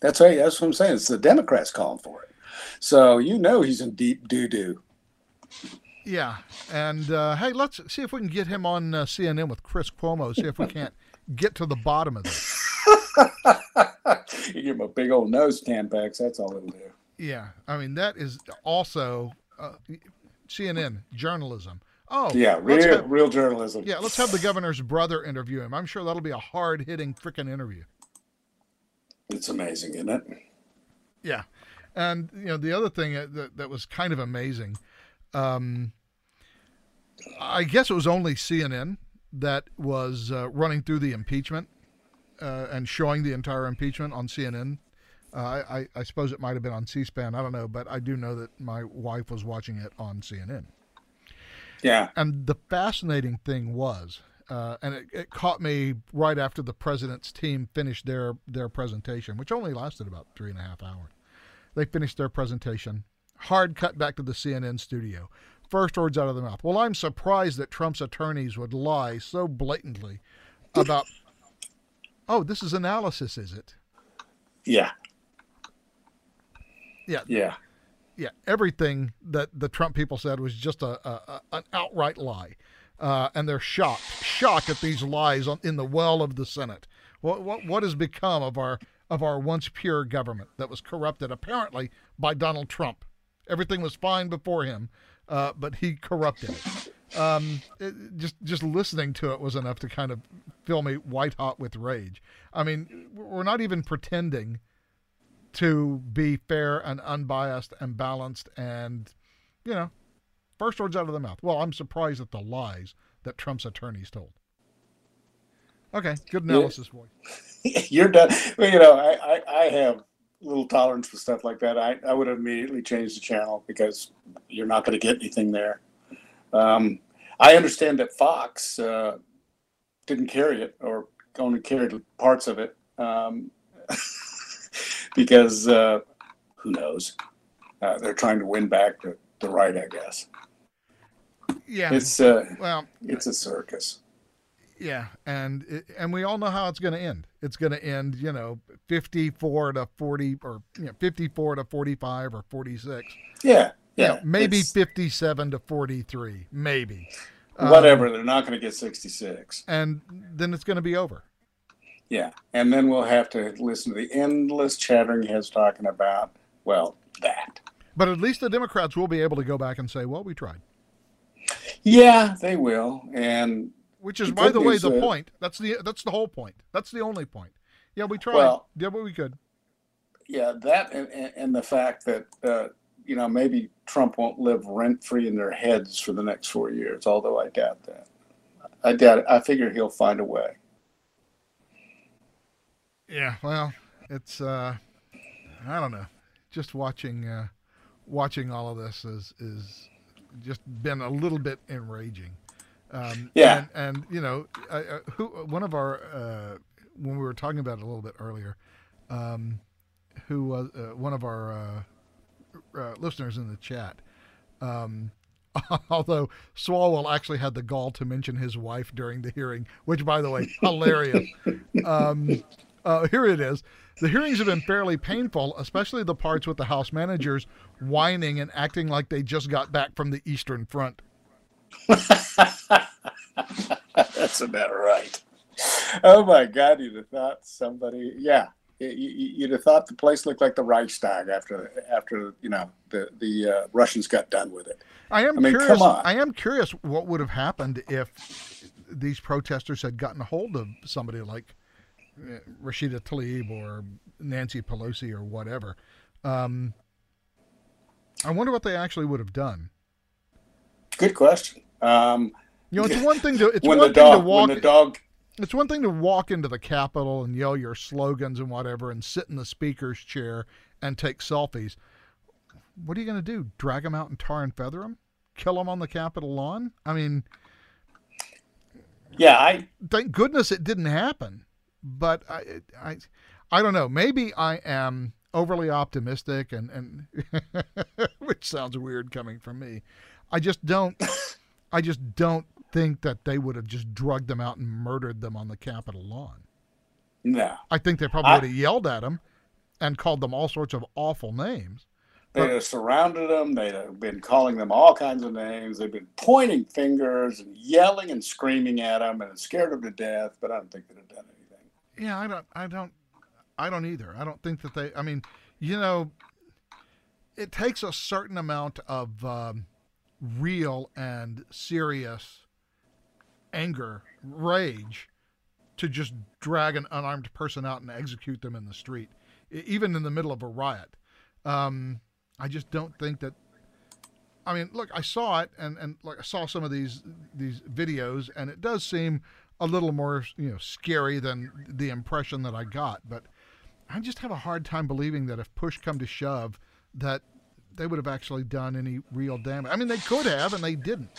that's right. That's what I'm saying. It's the Democrats calling for it. So you know he's in deep doo doo. Yeah, and uh, hey, let's see if we can get him on uh, CNN with Chris Cuomo. See if we can't get to the bottom of this. you give him a big old nose tampax. That's all it'll do. Yeah, I mean that is also uh, CNN journalism. Oh, yeah, real, have, real journalism. Yeah, let's have the governor's brother interview him. I'm sure that'll be a hard hitting freaking interview. It's amazing, isn't it? Yeah, and you know the other thing that that was kind of amazing. Um, I guess it was only CNN that was uh, running through the impeachment uh, and showing the entire impeachment on CNN. Uh, I, I suppose it might have been on C-SPAN. I don't know, but I do know that my wife was watching it on CNN. Yeah. And the fascinating thing was, uh, and it, it, caught me right after the president's team finished their their presentation, which only lasted about three and a half hours. They finished their presentation. Hard cut back to the CNN studio. First words out of the mouth. Well, I'm surprised that Trump's attorneys would lie so blatantly about. oh, this is analysis, is it? Yeah. Yeah. Yeah yeah, everything that the Trump people said was just a, a, a an outright lie, uh, and they're shocked, shocked at these lies on, in the well of the Senate. What what what has become of our of our once pure government that was corrupted apparently by Donald Trump? Everything was fine before him, uh, but he corrupted it. Um, it, just just listening to it was enough to kind of fill me white hot with rage. I mean, we're not even pretending to be fair and unbiased and balanced and, you know, first words out of the mouth. Well, I'm surprised at the lies that Trump's attorneys told. Okay, good analysis, boy. You're done. Well, you know, I, I, I have little tolerance for stuff like that. I, I would have immediately changed the channel because you're not going to get anything there. Um, I understand that Fox uh, didn't carry it or only carried parts of it. Um, because uh, who knows? Uh, they're trying to win back the, the right, I guess. Yeah, it's uh, well, it's a circus. Yeah, and it, and we all know how it's going to end. It's going to end, you know, fifty-four to forty, or you know, fifty-four to forty-five, or forty-six. Yeah, yeah, you know, maybe fifty-seven to forty-three, maybe. Whatever. Um, they're not going to get sixty-six, and then it's going to be over. Yeah, and then we'll have to listen to the endless chattering heads talking about well that. But at least the Democrats will be able to go back and say, "Well, we tried." Yeah, they will, and which is, by the way, the point. That's the that's the whole point. That's the only point. Yeah, we tried. Well, did what we could. Yeah, that and, and the fact that uh, you know maybe Trump won't live rent free in their heads for the next four years. Although I doubt that. I doubt it. I figure he'll find a way. Yeah, well, it's uh, I don't know. Just watching uh, watching all of this is is just been a little bit enraging. Um, yeah, and, and you know, uh, who one of our uh, when we were talking about it a little bit earlier, um, who was uh, one of our uh, uh, listeners in the chat. Um, although Swalwell actually had the gall to mention his wife during the hearing, which, by the way, hilarious. Um, uh, here it is. The hearings have been fairly painful, especially the parts with the House managers whining and acting like they just got back from the Eastern Front. That's about right. Oh my God, you'd have thought somebody, yeah, you'd have thought the place looked like the Reichstag after after you know the the uh, Russians got done with it. I am I mean, curious. I am curious what would have happened if these protesters had gotten a hold of somebody like uh, Rashida Tlaib or Nancy Pelosi or whatever. Um, I wonder what they actually would have done. Good question. Um, you know, it's one thing to it's one thing dog, to walk. When the dog it's one thing to walk into the Capitol and yell your slogans and whatever and sit in the speaker's chair and take selfies. What are you going to do? Drag them out and tar and feather them? Kill them on the Capitol lawn? I mean, yeah, I thank goodness it didn't happen. But I, I, I don't know. Maybe I am overly optimistic, and and which sounds weird coming from me. I just don't. I just don't think that they would have just drugged them out and murdered them on the Capitol lawn. No. I think they probably I, would have yelled at them and called them all sorts of awful names. They'd have surrounded them. They'd have been calling them all kinds of names. They've been pointing fingers and yelling and screaming at them and scared them to death. But I don't think they'd have done anything. Yeah, I don't. I don't. I don't either. I don't think that they. I mean, you know, it takes a certain amount of um, real and serious anger, rage, to just drag an unarmed person out and execute them in the street, even in the middle of a riot. Um, I just don't think that. I mean, look, I saw it, and and like I saw some of these these videos, and it does seem a little more you know scary than the impression that I got. But I just have a hard time believing that if push come to shove, that they would have actually done any real damage. I mean, they could have, and they didn't.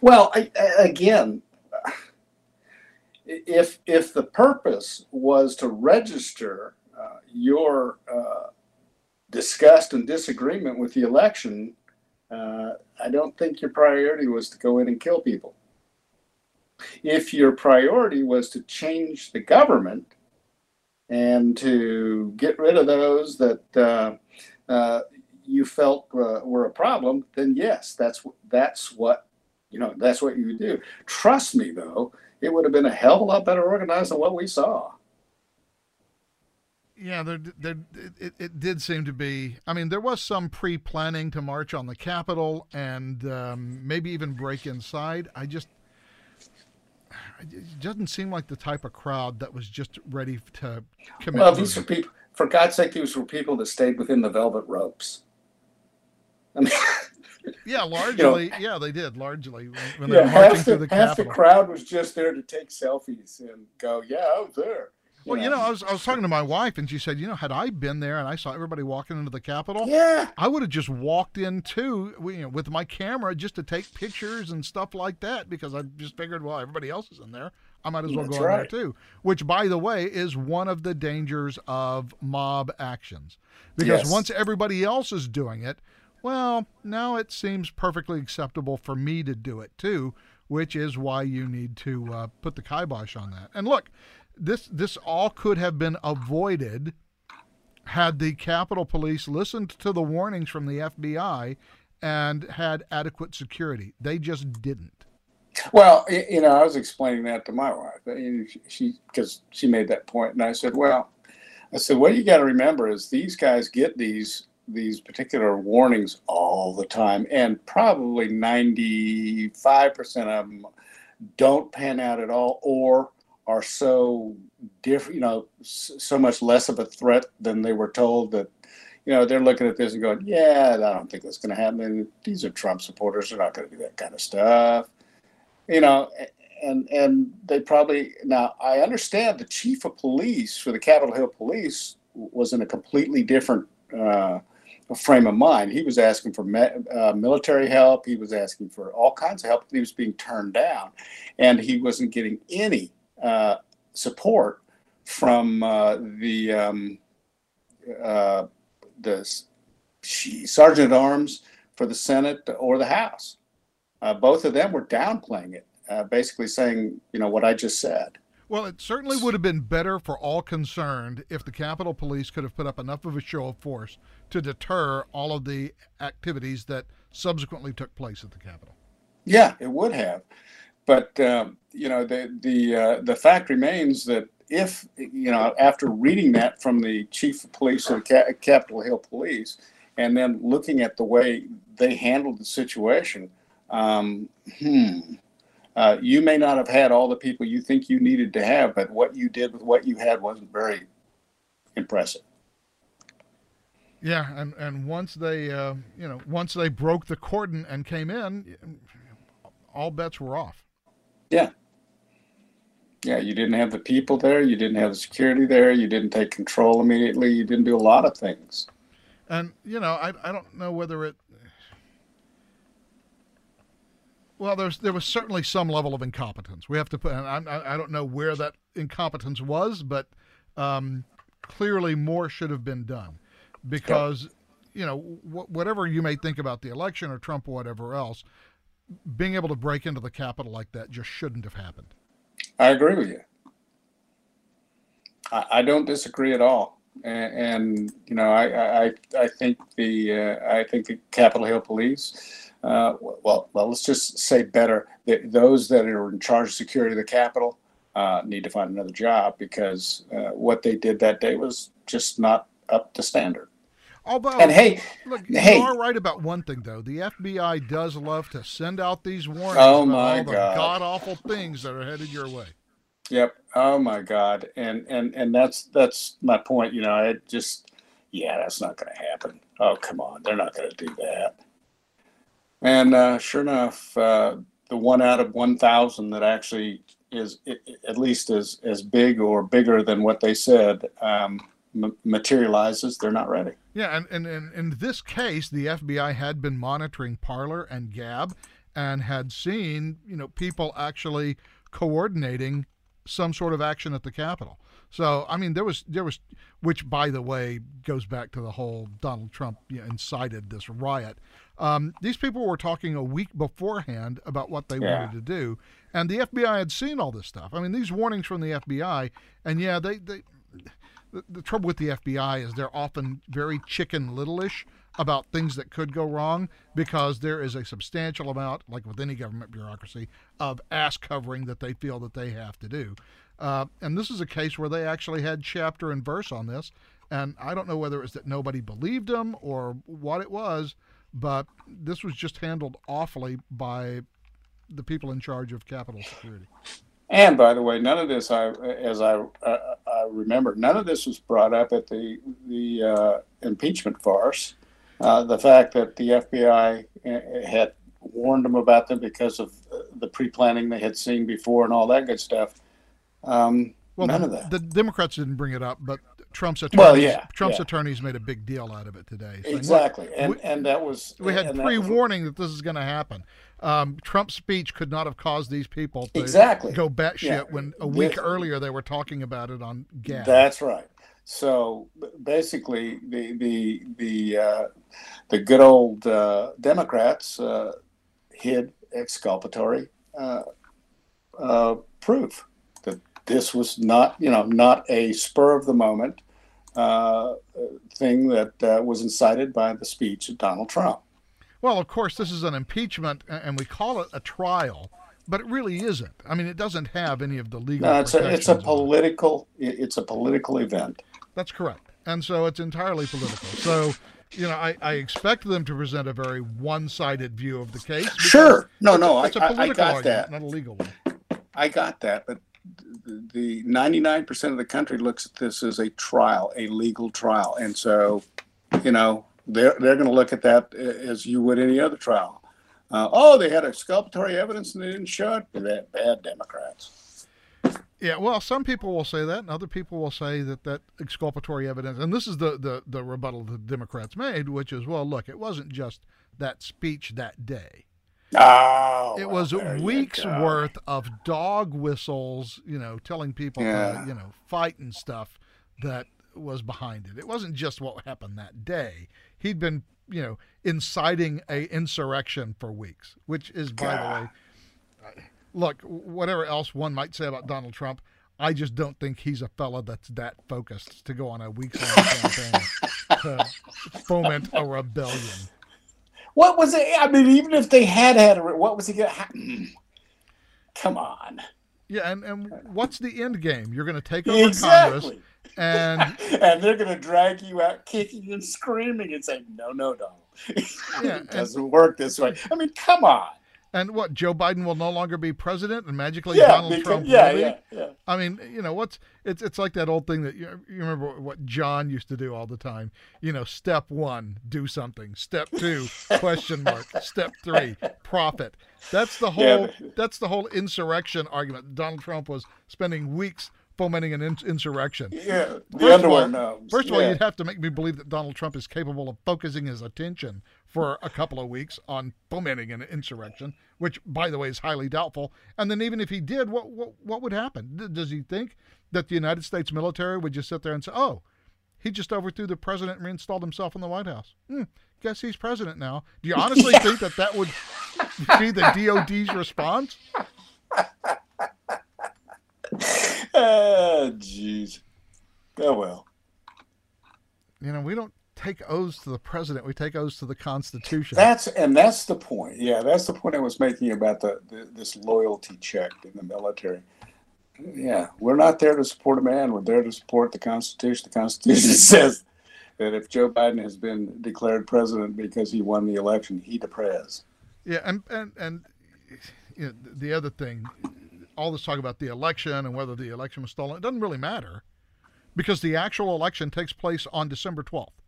Well, I, again, if if the purpose was to register uh, your uh, disgust and disagreement with the election, uh, I don't think your priority was to go in and kill people. If your priority was to change the government and to get rid of those that uh, uh, you felt uh, were a problem, then yes, that's that's what you know. That's what you do. Trust me, though it would have been a hell of a lot better organized than what we saw. Yeah, there, there, it, it did seem to be. I mean, there was some pre-planning to march on the Capitol and um, maybe even break inside. I just, it doesn't seem like the type of crowd that was just ready to commit. Well, these are people. For God's sake, these were people that stayed within the velvet ropes. I mean, yeah, largely. You know, yeah, they did largely when, they yeah, were marching half the, the half the crowd was just there to take selfies and go, "Yeah, I was there." You well, know? you know, I was I was talking to my wife, and she said, you know, had I been there and I saw everybody walking into the Capitol, yeah, I would have just walked in too, you know, with my camera just to take pictures and stuff like that because I just figured, well, everybody else is in there. I might as well That's go right. in there too. Which, by the way, is one of the dangers of mob actions. Because yes. once everybody else is doing it, well, now it seems perfectly acceptable for me to do it too, which is why you need to uh, put the kibosh on that. And look, this this all could have been avoided had the Capitol Police listened to the warnings from the FBI and had adequate security. They just didn't. Well, you know, I was explaining that to my wife. She because she made that point, and I said, "Well, I said what you got to remember is these guys get these these particular warnings all the time, and probably 95% of them don't pan out at all or are so different, you know, so much less of a threat than they were told that, you know, they're looking at this and going, yeah, I don't think that's going to happen. These are Trump supporters. They're not going to do that kind of stuff. You know, and and they probably now I understand the chief of police for the Capitol Hill Police was in a completely different uh, frame of mind. He was asking for me, uh, military help. He was asking for all kinds of help. He was being turned down, and he wasn't getting any uh, support from uh, the um, uh, the sergeant at arms for the Senate or the House. Uh, both of them were downplaying it, uh, basically saying, you know, what I just said. Well, it certainly would have been better for all concerned if the Capitol Police could have put up enough of a show of force to deter all of the activities that subsequently took place at the Capitol. Yeah, it would have, but um, you know the the uh, the fact remains that if you know after reading that from the chief of police of the Capitol Hill Police, and then looking at the way they handled the situation, um, hmm, uh, you may not have had all the people you think you needed to have, but what you did with what you had wasn't very impressive. Yeah, and and once they, uh, you know, once they broke the cordon and came in, all bets were off. Yeah. Yeah, you didn't have the people there. You didn't have the security there. You didn't take control immediately. You didn't do a lot of things. And you know, I I don't know whether it well, there's there was certainly some level of incompetence. We have to put. I, I don't know where that incompetence was, but um, clearly more should have been done, because you know wh- whatever you may think about the election or Trump or whatever else, being able to break into the Capitol like that just shouldn't have happened. I agree with you. I, don't disagree at all, and, and you know I I, I think the uh, I think the Capitol Hill Police uh, well, well, let's just say better that those that are in charge of security of the Capitol uh, need to find another job because uh, what they did that day was just not up to standard. Although, and hey, look, hey, you are right about one thing though. The FBI does love to send out these warnings oh about all the God. god awful things that are headed your way. Yep. Oh my God. And and and that's that's my point. You know, it just yeah, that's not going to happen. Oh come on, they're not going to do that. And uh, sure enough, uh, the one out of 1,000 that actually is at least as, as big or bigger than what they said um, m- materializes, they're not ready. Yeah, and, and, and in this case, the FBI had been monitoring Parler and Gab and had seen, you know, people actually coordinating some sort of action at the Capitol. So I mean, there was there was, which by the way goes back to the whole Donald Trump you know, incited this riot. Um, these people were talking a week beforehand about what they Yeah. wanted to do, and the FBI had seen all this stuff. I mean, these warnings from the FBI, and yeah, they they. The, the trouble with the FBI is they're often very chicken little-ish about things that could go wrong because there is a substantial amount, like with any government bureaucracy, of ass covering that they feel that they have to do. Uh, and this is a case where they actually had chapter and verse on this. And I don't know whether it was that nobody believed them or what it was, but this was just handled awfully by the people in charge of Capitol Security. And by the way, none of this, I, as I, uh, I remember, none of this was brought up at the the uh, impeachment farce. Uh, the fact that the FBI uh, had warned them about them because of uh, the pre-planning they had seen before and all that good stuff. Um, Well, none the, of that. the Democrats didn't bring it up, but Trump's attorneys, Well, yeah, Trump's yeah. attorneys made a big deal out of it today. "Look, exactly, and we- and that was we had and that was- pre-warning that this is going to happen. Um, Trump's speech could not have caused these people to Exactly. go batshit Yeah. when a week This- earlier they were talking about it on Gab. That's right. So basically, the the the uh, the good old uh, Democrats uh, hid exculpatory uh, uh, proof this was not, you know, not a spur of the moment uh, thing that uh, was incited by the speech of Donald Trump. Well, of course, this is an impeachment, and we call it a trial, but it really isn't. I mean, it doesn't have any of the legal. No, it's a it's a of it. political it's a political event. That's correct. And so it's entirely political. So you know, I, I expect them to present a very one-sided view of the case. Sure. No, it's a- no, I, it's a I, I political got argument, that. not a legal one. I got that, but the ninety-nine percent of the country looks at this as a trial, a legal trial, and so, you know, they're they're going to look at that as you would any other trial. Uh, oh, they had exculpatory evidence and they didn't show it. Bad, bad Democrats. Yeah, well, some people will say that, and other people will say that that exculpatory evidence, and this is the, the, the rebuttal the Democrats made, which is, well, look, it wasn't just that speech that day. Oh, it was weeks worth of dog whistles, you know, telling people Yeah. to, you know, fight and stuff that was behind it. It wasn't just what happened that day. He'd been, you know, inciting a insurrection for weeks, which is, by the way, look, whatever else one might say about Donald Trump, I just don't think he's a fella that's that focused to go on a weeks long campaign to foment a rebellion. What was it? I mean, even if they had had a, what was he going to? Come on. Yeah, and, and what's the end game? You're going to take over Congress, Exactly. and and they're going to drag you out kicking and screaming and say, no, no, Donald. Yeah, it doesn't work this way. I mean, come on. And what? Joe Biden will no longer be president, and magically yeah, Donald because, Trump yeah, will be. yeah, yeah. I mean, you know, what's it's it's like that old thing that you, you remember what John used to do all the time. You know, step one, do something. Step two, question mark. Step three, profit. That's the whole. Yeah, That's the whole insurrection argument. Donald Trump was spending weeks fomenting an insurrection. Yeah, the First of all-. First of all, you'd have to make me believe that Donald Trump is capable of focusing his attention for a couple of weeks on fomenting an insurrection, which, by the way, is highly doubtful. And then, even if he did, what what, what would happen? Does he think that the United States military would just sit there and say, "Oh, he just overthrew the president and reinstalled himself in the White House"? Hmm, guess he's president now. Do you honestly think that that would be the DoD's response? oh, jeez. Oh well. You know, we don't take oaths to the president; we take oaths to the Constitution. That's and that's the point. Yeah, that's the point I was making about the, the this loyalty check in the military. Yeah, we're not there to support a man. We're there to support the Constitution. The Constitution says that if Joe Biden has been declared president because he won the election, he deprez. Yeah, and and and you know, the other thing, all this talk about the election and whether the election was stolen, it doesn't really matter, because the actual election takes place on December twelfth,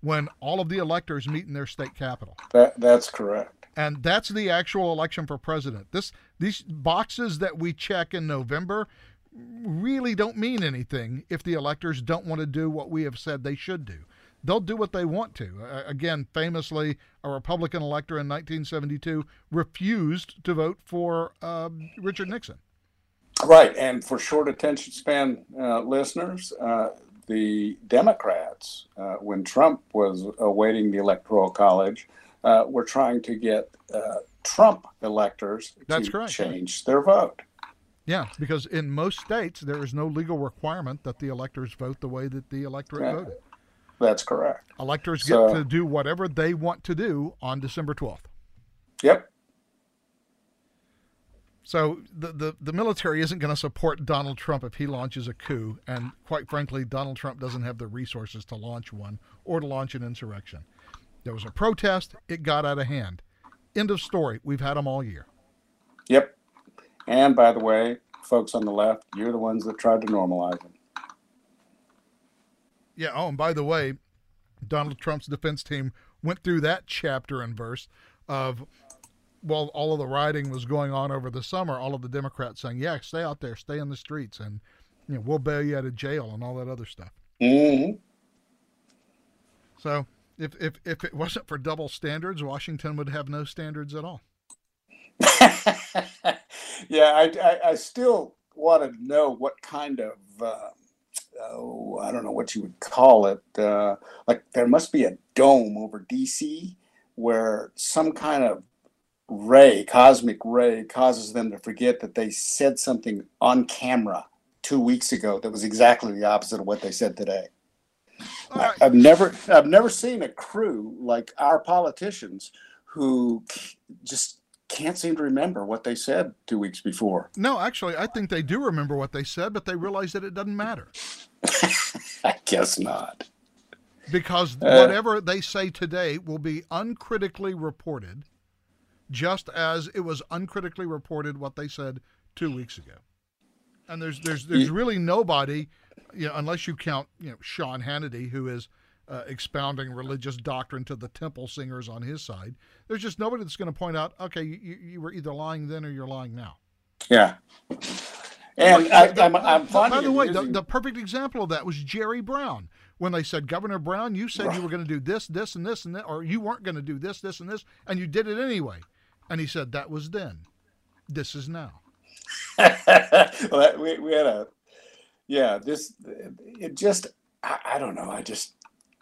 when all of the electors meet in their state capital, That that's correct. and that's the actual election for president. This these boxes that we check in November really don't mean anything if the electors don't want to do what we have said they should do. They'll do what they want to. Uh, again, famously, a Republican elector in 1972 refused to vote for uh, Richard Nixon. Right, and for short attention span uh, listeners, uh, the Democrats, uh, when Trump was awaiting the Electoral College, uh, were trying to get uh, Trump electors That's to correct, change their vote. Yeah, because in most states there is no legal requirement that the electors vote the way that the electorate Yeah. voted. That's correct. Electors So- get to do whatever they want to do on December 12th. Yep. So the, the, the military isn't going to support Donald Trump if he launches a coup. And quite frankly, Donald Trump doesn't have the resources to launch one or to launch an insurrection. There was a protest, it got out of hand. End of story. We've had them all year. Yep. And by the way, folks on the left, you're the ones that tried to normalize it. Yeah. Oh, and by the way, Donald Trump's defense team went through that chapter and verse of, well, all of the rioting was going on over the summer. All of the Democrats saying, "Yeah, stay out there, stay in the streets, and you know we'll bail you out of jail and all that other stuff." hmm So if if if it wasn't for double standards, Washington would have no standards at all. yeah, I, I, I still want to know what kind of, uh, oh, I don't know what you would call it. Uh, like there must be a dome over DC where some kind of ray, cosmic ray, causes them to forget that they said something on camera two weeks ago that was exactly the opposite of what they said today. Right. I've never I've never seen a crew like our politicians who just can't seem to remember what they said two weeks before. No, actually, I think they do remember what they said, but they realize that it doesn't matter. I guess not. because uh, whatever they say today will be uncritically reported, just as it was uncritically reported what they said two weeks ago. And there's there's there's really nobody, you know, unless you count you know Sean Hannity, who is uh, expounding religious doctrine to the temple singers on his side. There's just nobody that's going to point out, okay, you, you were either lying then or you're lying now. Yeah. And I, am I'm by the way, the, the, perfect example of that was Jerry Brown when they said, Governor Brown, you said right. you were going to do this, this, and this, and that, or you weren't going to do this, this, and this, and you did it anyway. And he said, that was then. This is now. well, we, we had a, yeah, this, it just, I, I don't know. I just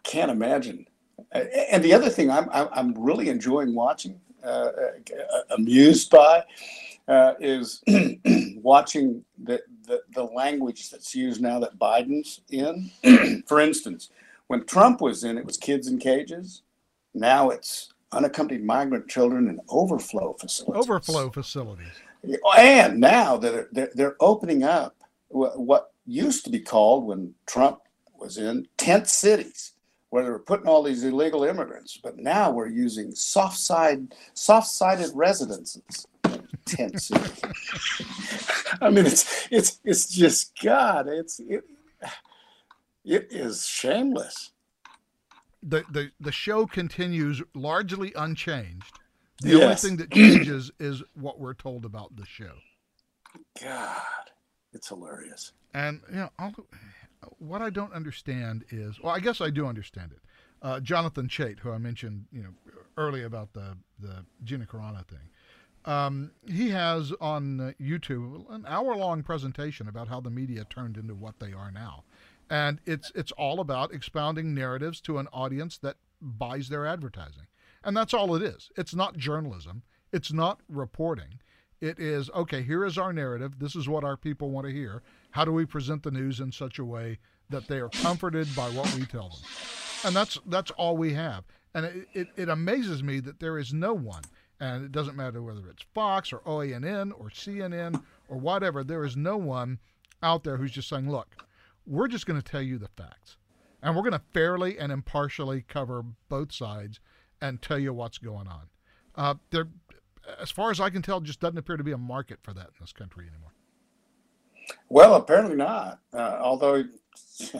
can't imagine. And the other thing I'm, I'm really enjoying watching, uh, uh, amused by, uh, is watching the, the, the language that's used now that Biden's in. For instance, when Trump was in, it was kids in cages. Now it's unaccompanied migrant children in overflow facilities. Overflow facilities. And now that they're, they're opening up what used to be called when Trump was in tent cities, where they were putting all these illegal immigrants. But now we're using soft side, soft-sided residences tent cities. I mean, it's it's it's just God. It's it, it is shameless. The the the show continues largely unchanged. The yes. only thing that changes is what we're told about the show. God, it's hilarious. And you know, I'll, what I don't understand is, well, I guess I do understand it. Uh, Jonathan Chait, who I mentioned, you know, earlier about the the Gina Carano thing, um, he has on uh, YouTube an hour-long presentation about how the media turned into what they are now, and it's it's all about expounding narratives to an audience that buys their advertising, and that's all it is. It's not journalism. It's not reporting. It is okay. Here is our narrative. This is what our people want to hear. How do we present the news in such a way that they are comforted by what we tell them? And that's that's all we have. And it, it, it amazes me that there is no one and it doesn't matter whether it's Fox or OANN or CNN or whatever. There is no one out there who's just saying, look, we're just going to tell you the facts. And we're going to fairly and impartially cover both sides and tell you what's going on. Uh, there, as far as I can tell, just doesn't appear to be a market for that in this country anymore. Well, apparently not. Uh, although,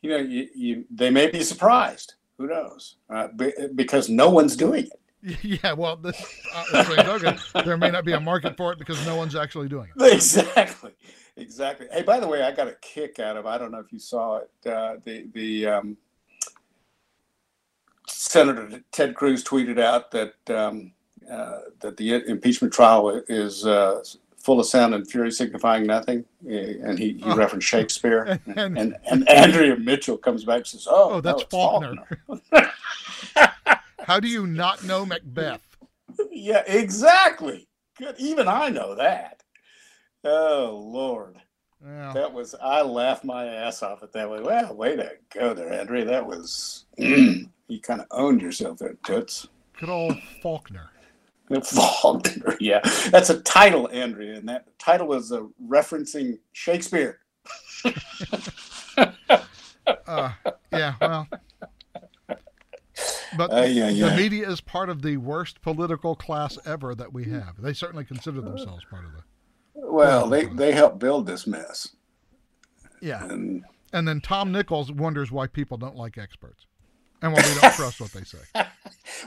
you know, you, you, they may be surprised. Who knows? Uh, because no one's doing it. Yeah, well, this, uh, there may not be a market for it because no one's actually doing it. Exactly, exactly. Hey, by the way, I got a kick out of. I don't know if you saw it. Uh, the the um, Senator Ted Cruz tweeted out that um, uh, that the impeachment trial is uh, full of sound and fury, signifying nothing. Eh, and he, he oh. referenced Shakespeare. and, and, and Andrea Mitchell comes back and says, "Oh, oh that's no, Faulkner." Faulkner. How do you not know Macbeth? yeah, exactly. Good. Even I know that. Oh Lord. Yeah. That was I laughed my ass off at that way. Well, way to go there, Andrea. That was you kind of owned yourself there, Toots. Good old Faulkner. Faulkner, yeah. That's a title, Andrea, and that title was uh, referencing Shakespeare. uh, yeah, well, but uh, yeah, yeah. the media is part of the worst political class ever that we have. They certainly consider themselves part of the. Well, they they helped build this mess. Yeah, and, and then Tom Nichols wonders why people don't like experts, and why they don't trust what they say.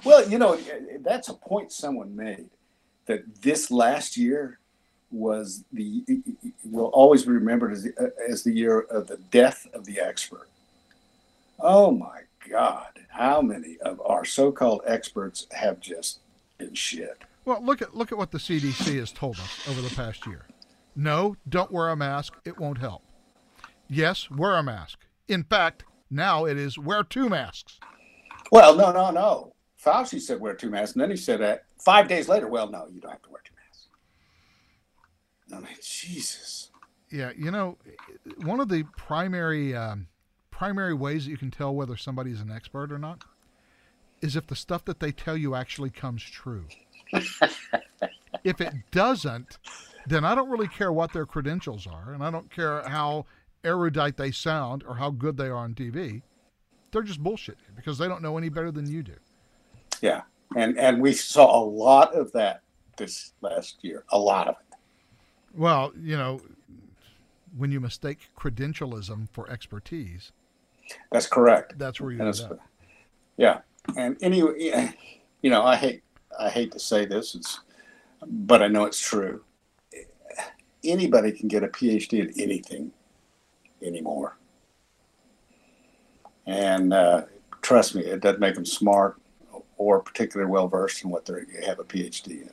Well, you know, that's a point someone made that this last year was the will always be remembered as the, as the year of the death of the expert. Oh my God, how many of our so-called experts have just been shit? Well, look at look at what the CDC has told us over the past year. No, don't wear a mask; it won't help. Yes, wear a mask. In fact, now it is wear two masks. Well, no, no, no. Fauci said wear two masks, and then he said that five days later. Well, no, you don't have to wear two masks. I mean, Jesus. Yeah, you know, one of the primary um, primary ways that you can tell whether somebody's an expert or not is if the stuff that they tell you actually comes true. if it doesn't, then I don't really care what their credentials are, and I don't care how erudite they sound or how good they are on TV. they're just bullshit because they don't know any better than you do. Yeah, and and we saw a lot of that this last year. A lot of it. Well, you know, when you mistake credentialism for expertise, that's correct. That's where you end up. Yeah, and anyway, you know, I hate I hate to say this, it's, but I know it's true. Anybody can get a PhD in anything anymore, and uh, trust me, it doesn't make them smart or particularly well versed in what they have a PhD in.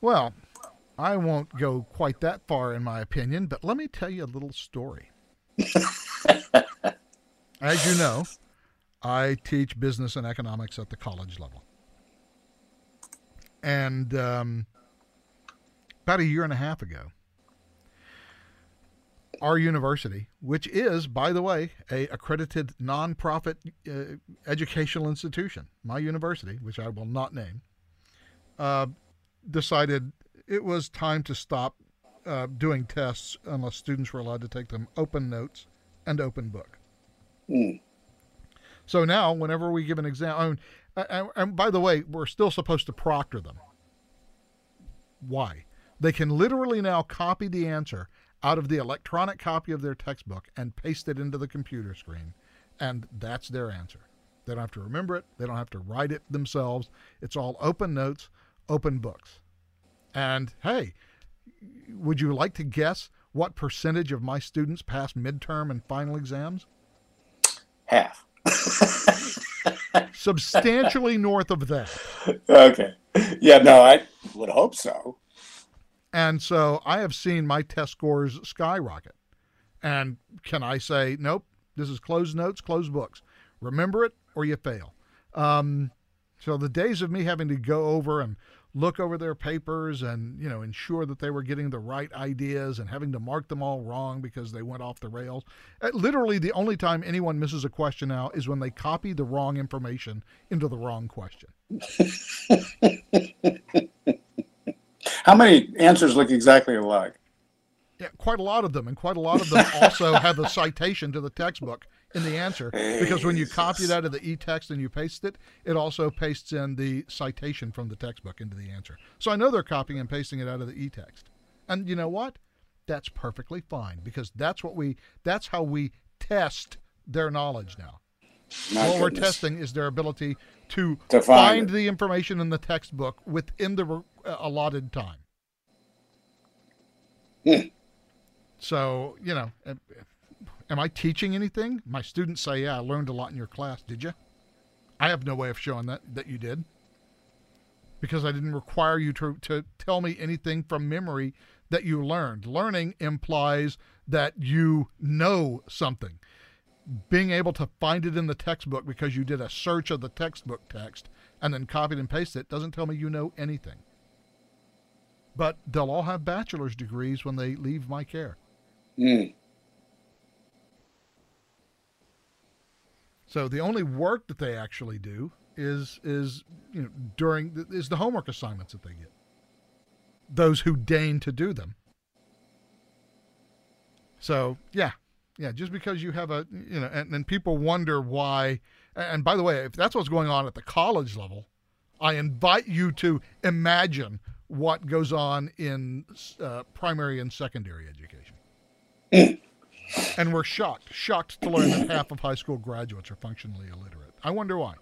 Well, I won't go quite that far in my opinion, but let me tell you a little story. As you know, I teach business and economics at the college level. And um, about a year and a half ago, our university, which is, by the way, a accredited nonprofit uh, educational institution, my university, which I will not name, uh, decided it was time to stop uh, doing tests unless students were allowed to take them open notes and open book. Mm. So now, whenever we give an exam, I mean, and, and by the way, we're still supposed to proctor them. Why? They can literally now copy the answer out of the electronic copy of their textbook and paste it into the computer screen, and that's their answer. They don't have to remember it, they don't have to write it themselves. It's all open notes, open books. And hey, would you like to guess what percentage of my students pass midterm and final exams? Half. Substantially north of that. Okay. Yeah, no, I would hope so. And so I have seen my test scores skyrocket. And can I say, nope, this is closed notes, closed books. Remember it or you fail. Um, so the days of me having to go over and look over their papers and you know ensure that they were getting the right ideas and having to mark them all wrong because they went off the rails. Uh, literally, the only time anyone misses a question now is when they copy the wrong information into the wrong question. How many answers look exactly alike? Yeah, quite a lot of them, and quite a lot of them also have a citation to the textbook in the answer because when you copy it out of the e-text and you paste it, it also pastes in the citation from the textbook into the answer. So I know they're copying and pasting it out of the e-text. And you know what? That's perfectly fine because that's what we that's how we test their knowledge now. My what goodness. we're testing is their ability to, to find, find the information in the textbook within the uh, allotted time. Hmm. So, you know, am I teaching anything? My students say, yeah, I learned a lot in your class. Did you? I have no way of showing that, that you did because I didn't require you to, to tell me anything from memory that you learned. Learning implies that you know something being able to find it in the textbook because you did a search of the textbook text and then copied and pasted it doesn't tell me you know anything. But they'll all have bachelor's degrees when they leave my care. Mm. So the only work that they actually do is is you know during is the homework assignments that they get. Those who deign to do them. So yeah, yeah, just because you have a, you know, and, and people wonder why. And by the way, if that's what's going on at the college level, I invite you to imagine what goes on in uh, primary and secondary education. and we're shocked, shocked to learn that half of high school graduates are functionally illiterate. I wonder why.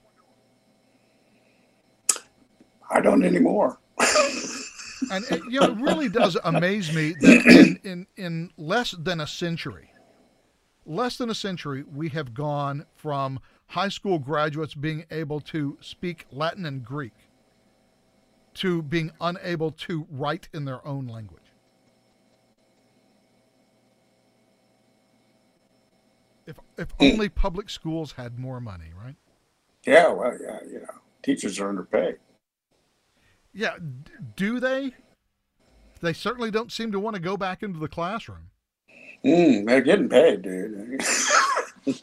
I don't anymore. and it, you know, it really does amaze me that in, in, in less than a century, less than a century, we have gone from high school graduates being able to speak Latin and Greek to being unable to write in their own language. If, if hmm. only public schools had more money, right? Yeah, well, yeah, you know, teachers are underpaid. Yeah, do they? They certainly don't seem to want to go back into the classroom. Mm, they're getting paid, dude.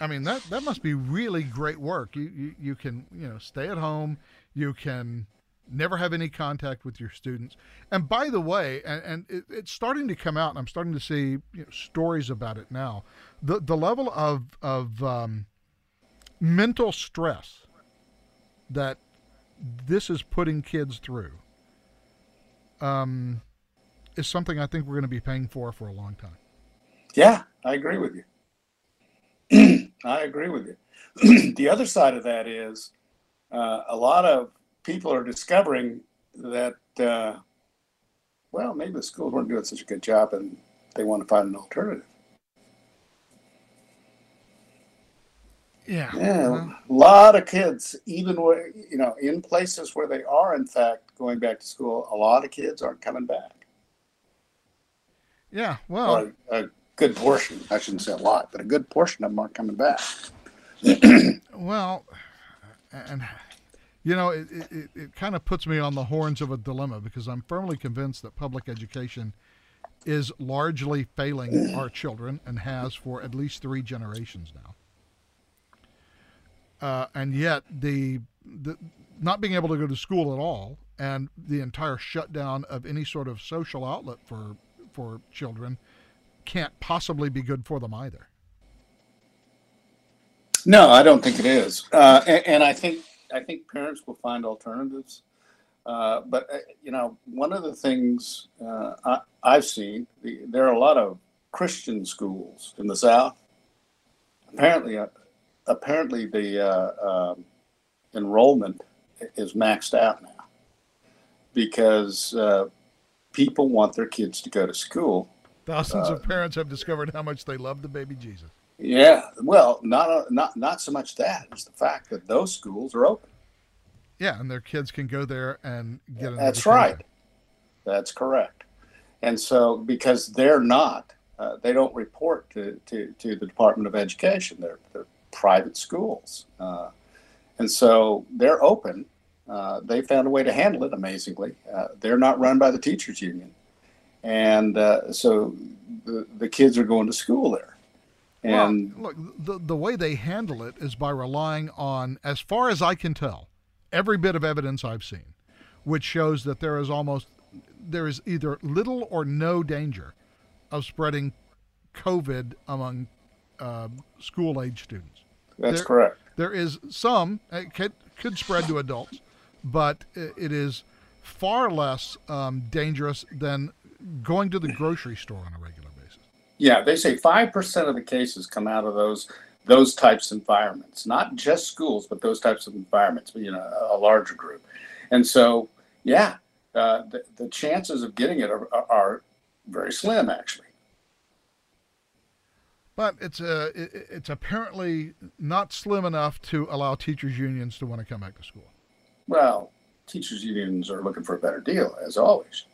I mean that that must be really great work. You, you you can you know stay at home. You can never have any contact with your students. And by the way, and, and it, it's starting to come out, and I'm starting to see you know, stories about it now. The the level of of um, mental stress that this is putting kids through um, is something I think we're going to be paying for for a long time. Yeah, I agree with you. I agree with you. the other side of that is uh, a lot of people are discovering that, uh, well, maybe the schools weren't doing such a good job and they want to find an alternative. Yeah. Yeah, a lot of kids, even where, you know, in places where they are, in fact, going back to school, a lot of kids aren't coming back. Yeah. Well, a, a good portion, I shouldn't say a lot, but a good portion of them aren't coming back. well, and you know, it, it, it kind of puts me on the horns of a dilemma because I'm firmly convinced that public education is largely failing our children and has for at least three generations now. Uh, and yet, the, the not being able to go to school at all and the entire shutdown of any sort of social outlet for for children can't possibly be good for them either. No, I don't think it is, uh, and, and, I think I think parents will find alternatives. Uh, but uh, you know, one of the things uh, I, have seen, the, there are a lot of Christian schools in the South. Apparently, uh, apparently the uh, um, enrollment is maxed out now because people want their kids to go to school. Thousands of parents have discovered how much they love the baby Jesus. Yeah, well, not not not so much that. It's the fact that those schools are open. Yeah, and their kids can go there and get an That's right. That's correct. And so, because they're not, uh, they don't report to, to, to the Department of Education. They're, they're private schools. Uh, and so they're open. Uh, they found a way to handle it amazingly. Uh, they're not run by the teachers union. And uh, so the, the kids are going to school there. And well, look, the, the way they handle it is by relying on, as far as I can tell, every bit of evidence I've seen, which shows that there is almost there is either little or no danger of spreading COVID among uh, school age students. That's there, correct. There is some it could, could spread to adults, but it is far less um, dangerous than going to the grocery store on a regular basis. Yeah, they say five percent of the cases come out of those those types of environments, not just schools, but those types of environments, you know, a larger group. And so, yeah, uh, the, the, chances of getting it are, are, very slim, actually. But it's a, it's apparently not slim enough to allow teachers unions to want to come back to school. Well, teachers unions are looking for a better deal, as always.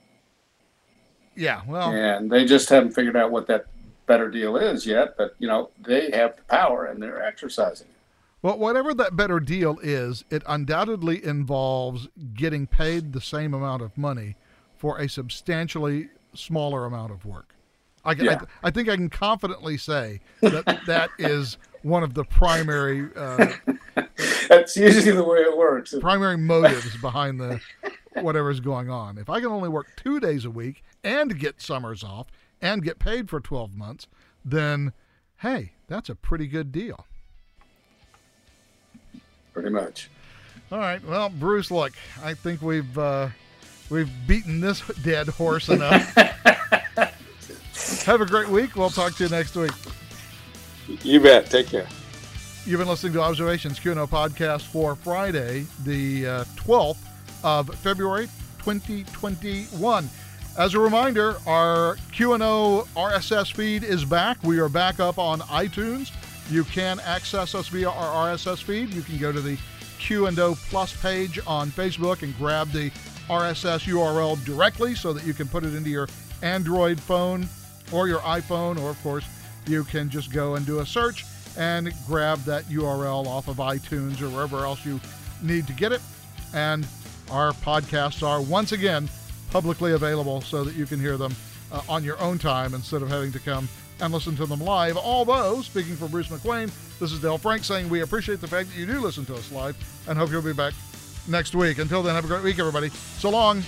Yeah, well, and they just haven't figured out what that better deal is yet, but you know they have the power and they're exercising it. Well, whatever that better deal is, it undoubtedly involves getting paid the same amount of money for a substantially smaller amount of work. I, yeah. I, I think I can confidently say that that is one of the primary. Uh, That's usually the way it works. Primary motives behind the whatever's going on. If I can only work two days a week and get summers off and get paid for 12 months, then hey, that's a pretty good deal. Pretty much. All right. Well, Bruce, look, I think we've uh, we've beaten this dead horse enough. Have a great week. We'll talk to you next week. You bet. Take care. You've been listening to Observations Q&O podcast for Friday, the uh, 12th of February, 2021. As a reminder, our Q&O RSS feed is back. We are back up on iTunes. You can access us via our RSS feed. You can go to the Q&O Plus page on Facebook and grab the RSS URL directly so that you can put it into your Android phone or your iPhone, or of course, you can just go and do a search and grab that URL off of iTunes or wherever else you need to get it. And our podcasts are once again publicly available so that you can hear them uh, on your own time instead of having to come and listen to them live. Although, speaking for Bruce McQuain, this is Dale Frank saying we appreciate the fact that you do listen to us live and hope you'll be back next week. Until then, have a great week, everybody. So long.